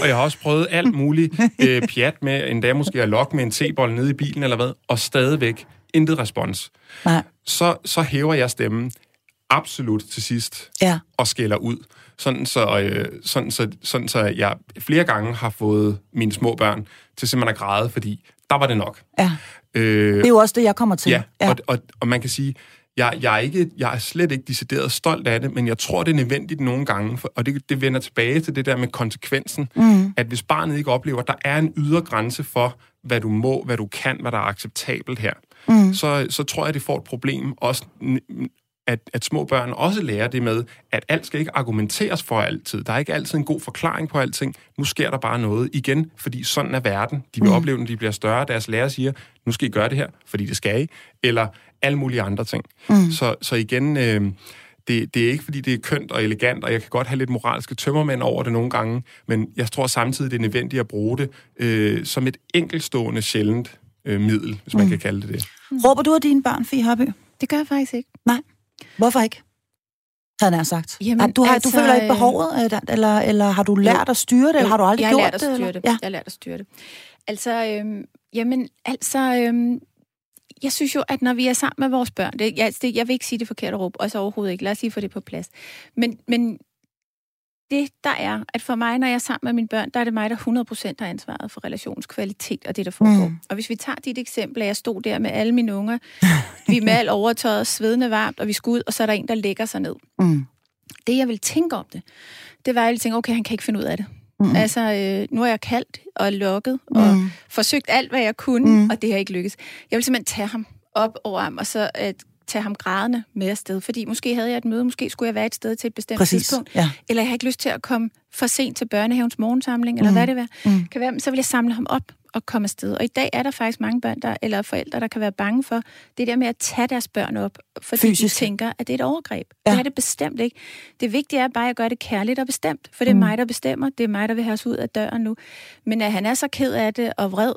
og jeg har også prøvet alt muligt øh, pjat med, endda måske at lokke med en tebold nede i bilen eller hvad, og stadigvæk intet respons. Nej. Så, så hæver jeg stemmen absolut til sidst Ja. og skælder ud. Sådan så, øh, sådan, så, sådan så jeg flere gange har fået mine små børn til simpelthen at græde, fordi der var det nok. Ja. Øh, Det er jo også det, jeg kommer til. Ja, ja. Og, og, og man kan sige, jeg, jeg, er ikke, jeg er slet ikke decideret stolt af det, men jeg tror, det er nødvendigt nogle gange, for, og det, det vender tilbage til det der med konsekvensen, mm. at hvis barnet ikke oplever, at der er en ydre grænse for, hvad du må, hvad du kan, hvad der er acceptabelt her, mm. så, så tror jeg, det får et problem. Også at, at små børn også lærer det med, at alt skal ikke argumenteres for altid. Der er ikke altid en god forklaring på alting. Nu sker der bare noget igen, fordi sådan er verden. De vil mm. opleve, når de bliver større. Deres lærer siger, nu skal I gøre det her, fordi det skal I. Eller alle mulige andre ting. Mm. Så, så igen, øh, det, det er ikke, fordi det er kønt og elegant, og jeg kan godt have lidt moralske tømmermænd over det nogle gange, men jeg tror samtidig, det er nødvendigt at bruge det øh, som et enkeltstående sjældent øh, middel, hvis man Mm. kan kalde det det. Råber du af dine børn, Fie Harby? Det gør jeg faktisk ikke. Nej. Hvorfor ikke? Havde jeg sagt. Jamen, Jamen, du, har, altså, du føler ikke behovet, øh, eller, eller har du lært at styre det, eller har du aldrig jeg gjort lært at det? styre eller? det. Ja. Jeg har lært at styre det. Altså, øhm, jamen, altså, øhm, jeg synes jo, at når vi er sammen med vores børn, det, jeg, det, jeg vil ikke sige det forkerte råb, også overhovedet ikke, lad os lige få det på plads. Men, men det, der er, at for mig, når jeg er sammen med mine børn, der er det mig, der 100% har ansvaret for relationskvalitet og det, der foregår. Mm. Og hvis vi tager dit eksempel, at jeg stod der med alle mine unger, vi er med alt overtøjet, svedende varmt, og vi skal ud, og så er der en, der lægger sig ned. Mm. Det, jeg ville tænke om det, det var, at jeg ville tænke, okay, han kan ikke finde ud af det. Mm. Altså, øh, nu er jeg kaldt og lukket, og Mm. forsøgt alt, hvad jeg kunne, Mm. og det har ikke lykkes. Jeg vil simpelthen tage ham op over ham, og så øh, tage ham grædende med afsted. Fordi måske havde jeg et møde, måske skulle jeg være et sted til et bestemt Præcis. tidspunkt. Ja. Eller jeg har ikke lyst til at komme for sent til børnehavens morgensamling, eller Mm. hvad det er. Mm. Kan være, så vil jeg samle ham op og komme afsted. Og i dag er der faktisk mange børn, der, eller forældre, der kan være bange for det der med at tage deres børn op, fordi Fysisk. de tænker, at det er et overgreb. Ja. Det er det bestemt ikke. Det vigtige er bare at gøre det kærligt og bestemt, for det er mm. mig, der bestemmer. Det er mig, der vil have os ud af døren nu. Men at han er så ked af det og vred,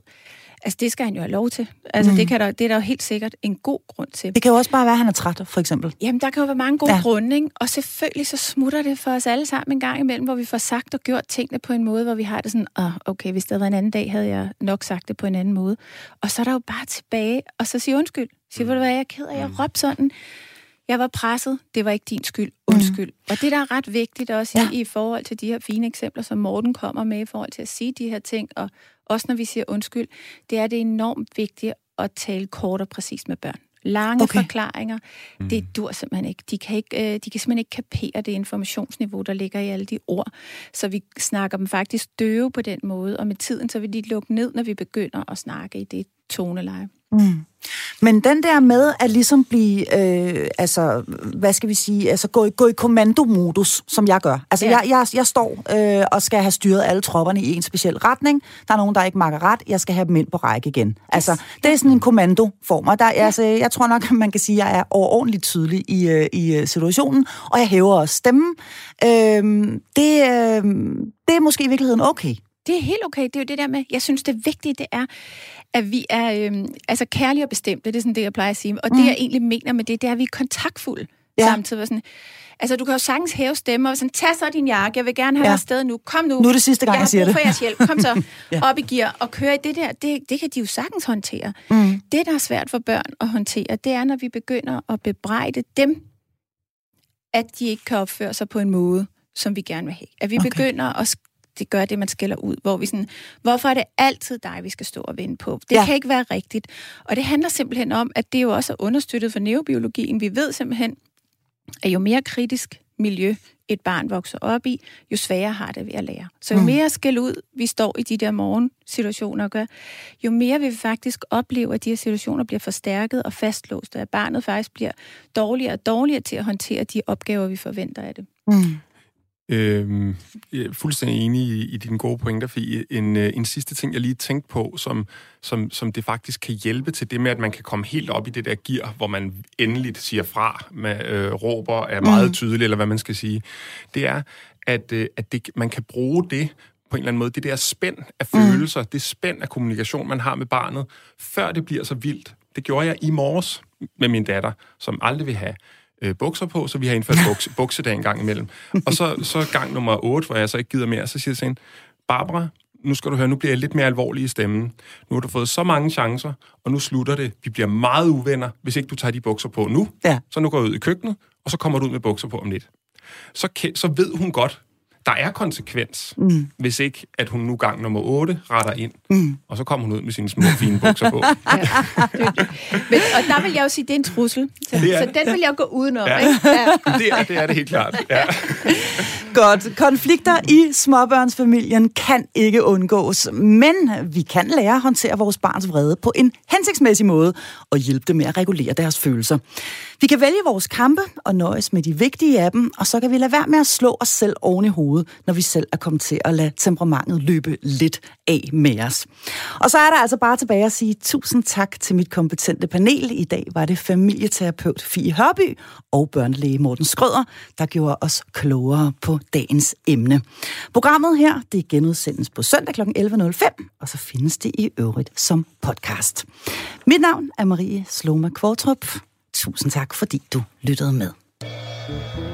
altså det skal han jo have lov til. Altså Mm. mm. det, kan der, det er der jo helt sikkert en god grund til. Det kan jo også bare være, at han er træt, for eksempel. Jamen, der kan jo være mange gode Ja. grunde, ikke? og selvfølgelig så smutter det for os alle sammen en gang imellem, hvor vi får sagt og gjort tingene på en måde, hvor vi har det sådan, oh, okay, hvis det havde været en anden dag, havde jeg nok sagt det på en anden måde. Og så er der jo bare tilbage, og så sige undskyld. Sige, hvor du hvad, jeg er ked af, jeg råbte sådan. Jeg var presset, det var ikke din skyld, undskyld. Mm. Og det, der er ret vigtigt også ja. i, i forhold til de her fine eksempler, som Morten kommer med, i forhold til at sige de her ting, og også når vi siger undskyld, det er det enormt vigtigt at tale kort og præcist med børn. Lange Okay. forklaringer, mm. det dur simpelthen ikke. De kan, ikke, øh, de kan simpelthen ikke kapere det informationsniveau, der ligger i alle de ord. Så vi snakker dem faktisk døve på den måde, og med tiden så vil de lukke ned, når vi begynder at snakke i det toneleje. Mm. Men den der med at ligesom blive, øh, altså, hvad skal vi sige, altså gå, i- gå i kommandomodus, som jeg gør. Altså, ja. Jeg, jeg, jeg står øh, og skal have styret alle tropperne i en speciel retning. Der er nogen, der ikke makker ret. Jeg skal have dem ind på række igen. Altså, det er sådan en kommandoform. Og der, ja. altså, jeg tror nok, man kan sige, at jeg er overordentligt tydelig i, øh, i øh, situationen, og jeg hæver også stemmen. Øh, det, øh, det er måske i virkeligheden okay. Det er helt okay. Det er jo det der med, jeg synes, det vigtige, det er, at vi er øhm, altså kærlige og bestemte. Det er sådan det, jeg plejer at sige. Og mm. det, jeg egentlig mener med det, det er, at vi er kontaktfulde Ja. samtidig. Og Sådan, altså, du kan jo sagtens hæve stemmer og sådan, tag så din jakke, jeg vil gerne have Ja. dig afsted nu. Kom nu. Nu er det sidste gang, jeg, jeg siger har brug det. for jeres hjælp. Kom så Ja. op i gear og køre i det der. Det, det kan de jo sagtens håndtere. Mm. Det, der er svært for børn at håndtere, det er, når vi begynder at bebrejde dem, at de ikke kan opføre sig på en måde, som vi gerne vil have. At vi Okay. begynder at det gør det, man skælder ud, hvor vi sådan, hvorfor er det altid dig, vi skal stå og vende på? Det Ja. kan ikke være rigtigt. Og det handler simpelthen om, at det jo også er understøttet for neurobiologien. Vi ved simpelthen, at jo mere kritisk miljø et barn vokser op i, jo sværere har det ved at lære. Så jo Mm. mere skæld ud vi står i de der morgensituationer, gør, jo mere vil vi faktisk opleve, at de her situationer bliver forstærket og fastlåst, og at barnet faktisk bliver dårligere og dårligere til at håndtere de opgaver, vi forventer af det. Mm. Øhm, jeg er fuldstændig enig i, i dine gode pointer, Fie. En, øh, en sidste ting, jeg lige tænkte på, som, som, som det faktisk kan hjælpe til det med, at man kan komme helt op i det der gear, hvor man endeligt siger fra, med øh, råber, er meget Mm. mm. tydelig, eller hvad man skal sige, det er, at, øh, at det, man kan bruge det på en eller anden måde, det der spænd af følelser, mm. det spænd af kommunikation, man har med barnet, før det bliver så vildt. Det gjorde jeg i morges med min datter, som aldrig vil have øh, bukser på, så vi har indført bukse, buksedag en gang imellem. Og så, så gang nummer 8, hvor jeg så ikke gider mere, så siger jeg til hende, Barbara, nu skal du høre, nu bliver jeg lidt mere alvorlig i stemmen. Nu har du fået så mange chancer, og nu slutter det. Vi bliver meget uvenner, hvis ikke du tager de bukser på nu. Ja. Så nu går jeg ud i køkkenet, og så kommer du ud med bukser på om lidt. Så, så ved hun godt, der er konsekvens, mm. hvis ikke, at hun nu gang nummer 8 retter ind, mm. og så kommer hun ud med sine små, fine bukser på. ja. Men, og der vil jeg jo sige, det er en trussel. Så, Det er så den vil jeg gå udenom. Ja. Ikke? Ja. det, er, det er det helt klart. Ja. Godt. Konflikter i småbørnsfamilien kan ikke undgås, men vi kan lære at håndtere vores barns vrede på en hensigtsmæssig måde og hjælpe dem med at regulere deres følelser. Vi kan vælge vores kampe og nøjes med de vigtige af dem, og så kan vi lade være med at slå os selv oven i hovedet, når vi selv er kommet til at lade temperamentet løbe lidt af med os. Og så er der altså bare tilbage at sige tusind tak til mit kompetente panel. I dag var det familieterapeut Fie Hørby og børnelæge Morten Skrøder, der gjorde os klogere på dagens emne. Programmet her, det genudsendes på søndag kl. 11.05, og så findes det i øvrigt som podcast. Mit navn er Marie Sloma Kvartrup. Tusind tak, fordi du lyttede med. thank you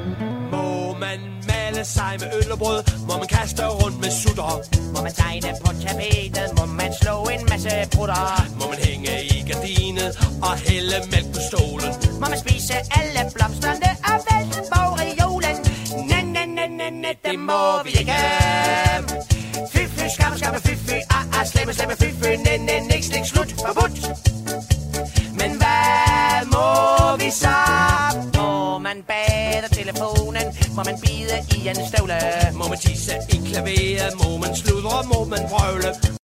male sig med øl og brød? Må man kaste rundt med sutter? Må man tegne på tapetet? Må man slå en masse brutter? Må man hænge i gardinet og hælde mælk på stolen? Må man spise alle blomsterne og vælte bogreolen? Næ, næ, næ, næ, næ, det må vi ikke. Fy, fy, skam, skam, fy, fy, ah, ah, slemme, slemme, fy, fy, næ, næ, niks, niks, slut, forbudt. Men hvad må vi så? Må man bade telefonen? Må man bide i en støvle? Må man tisse i klaveret? Må man sludre? Må man brøvle?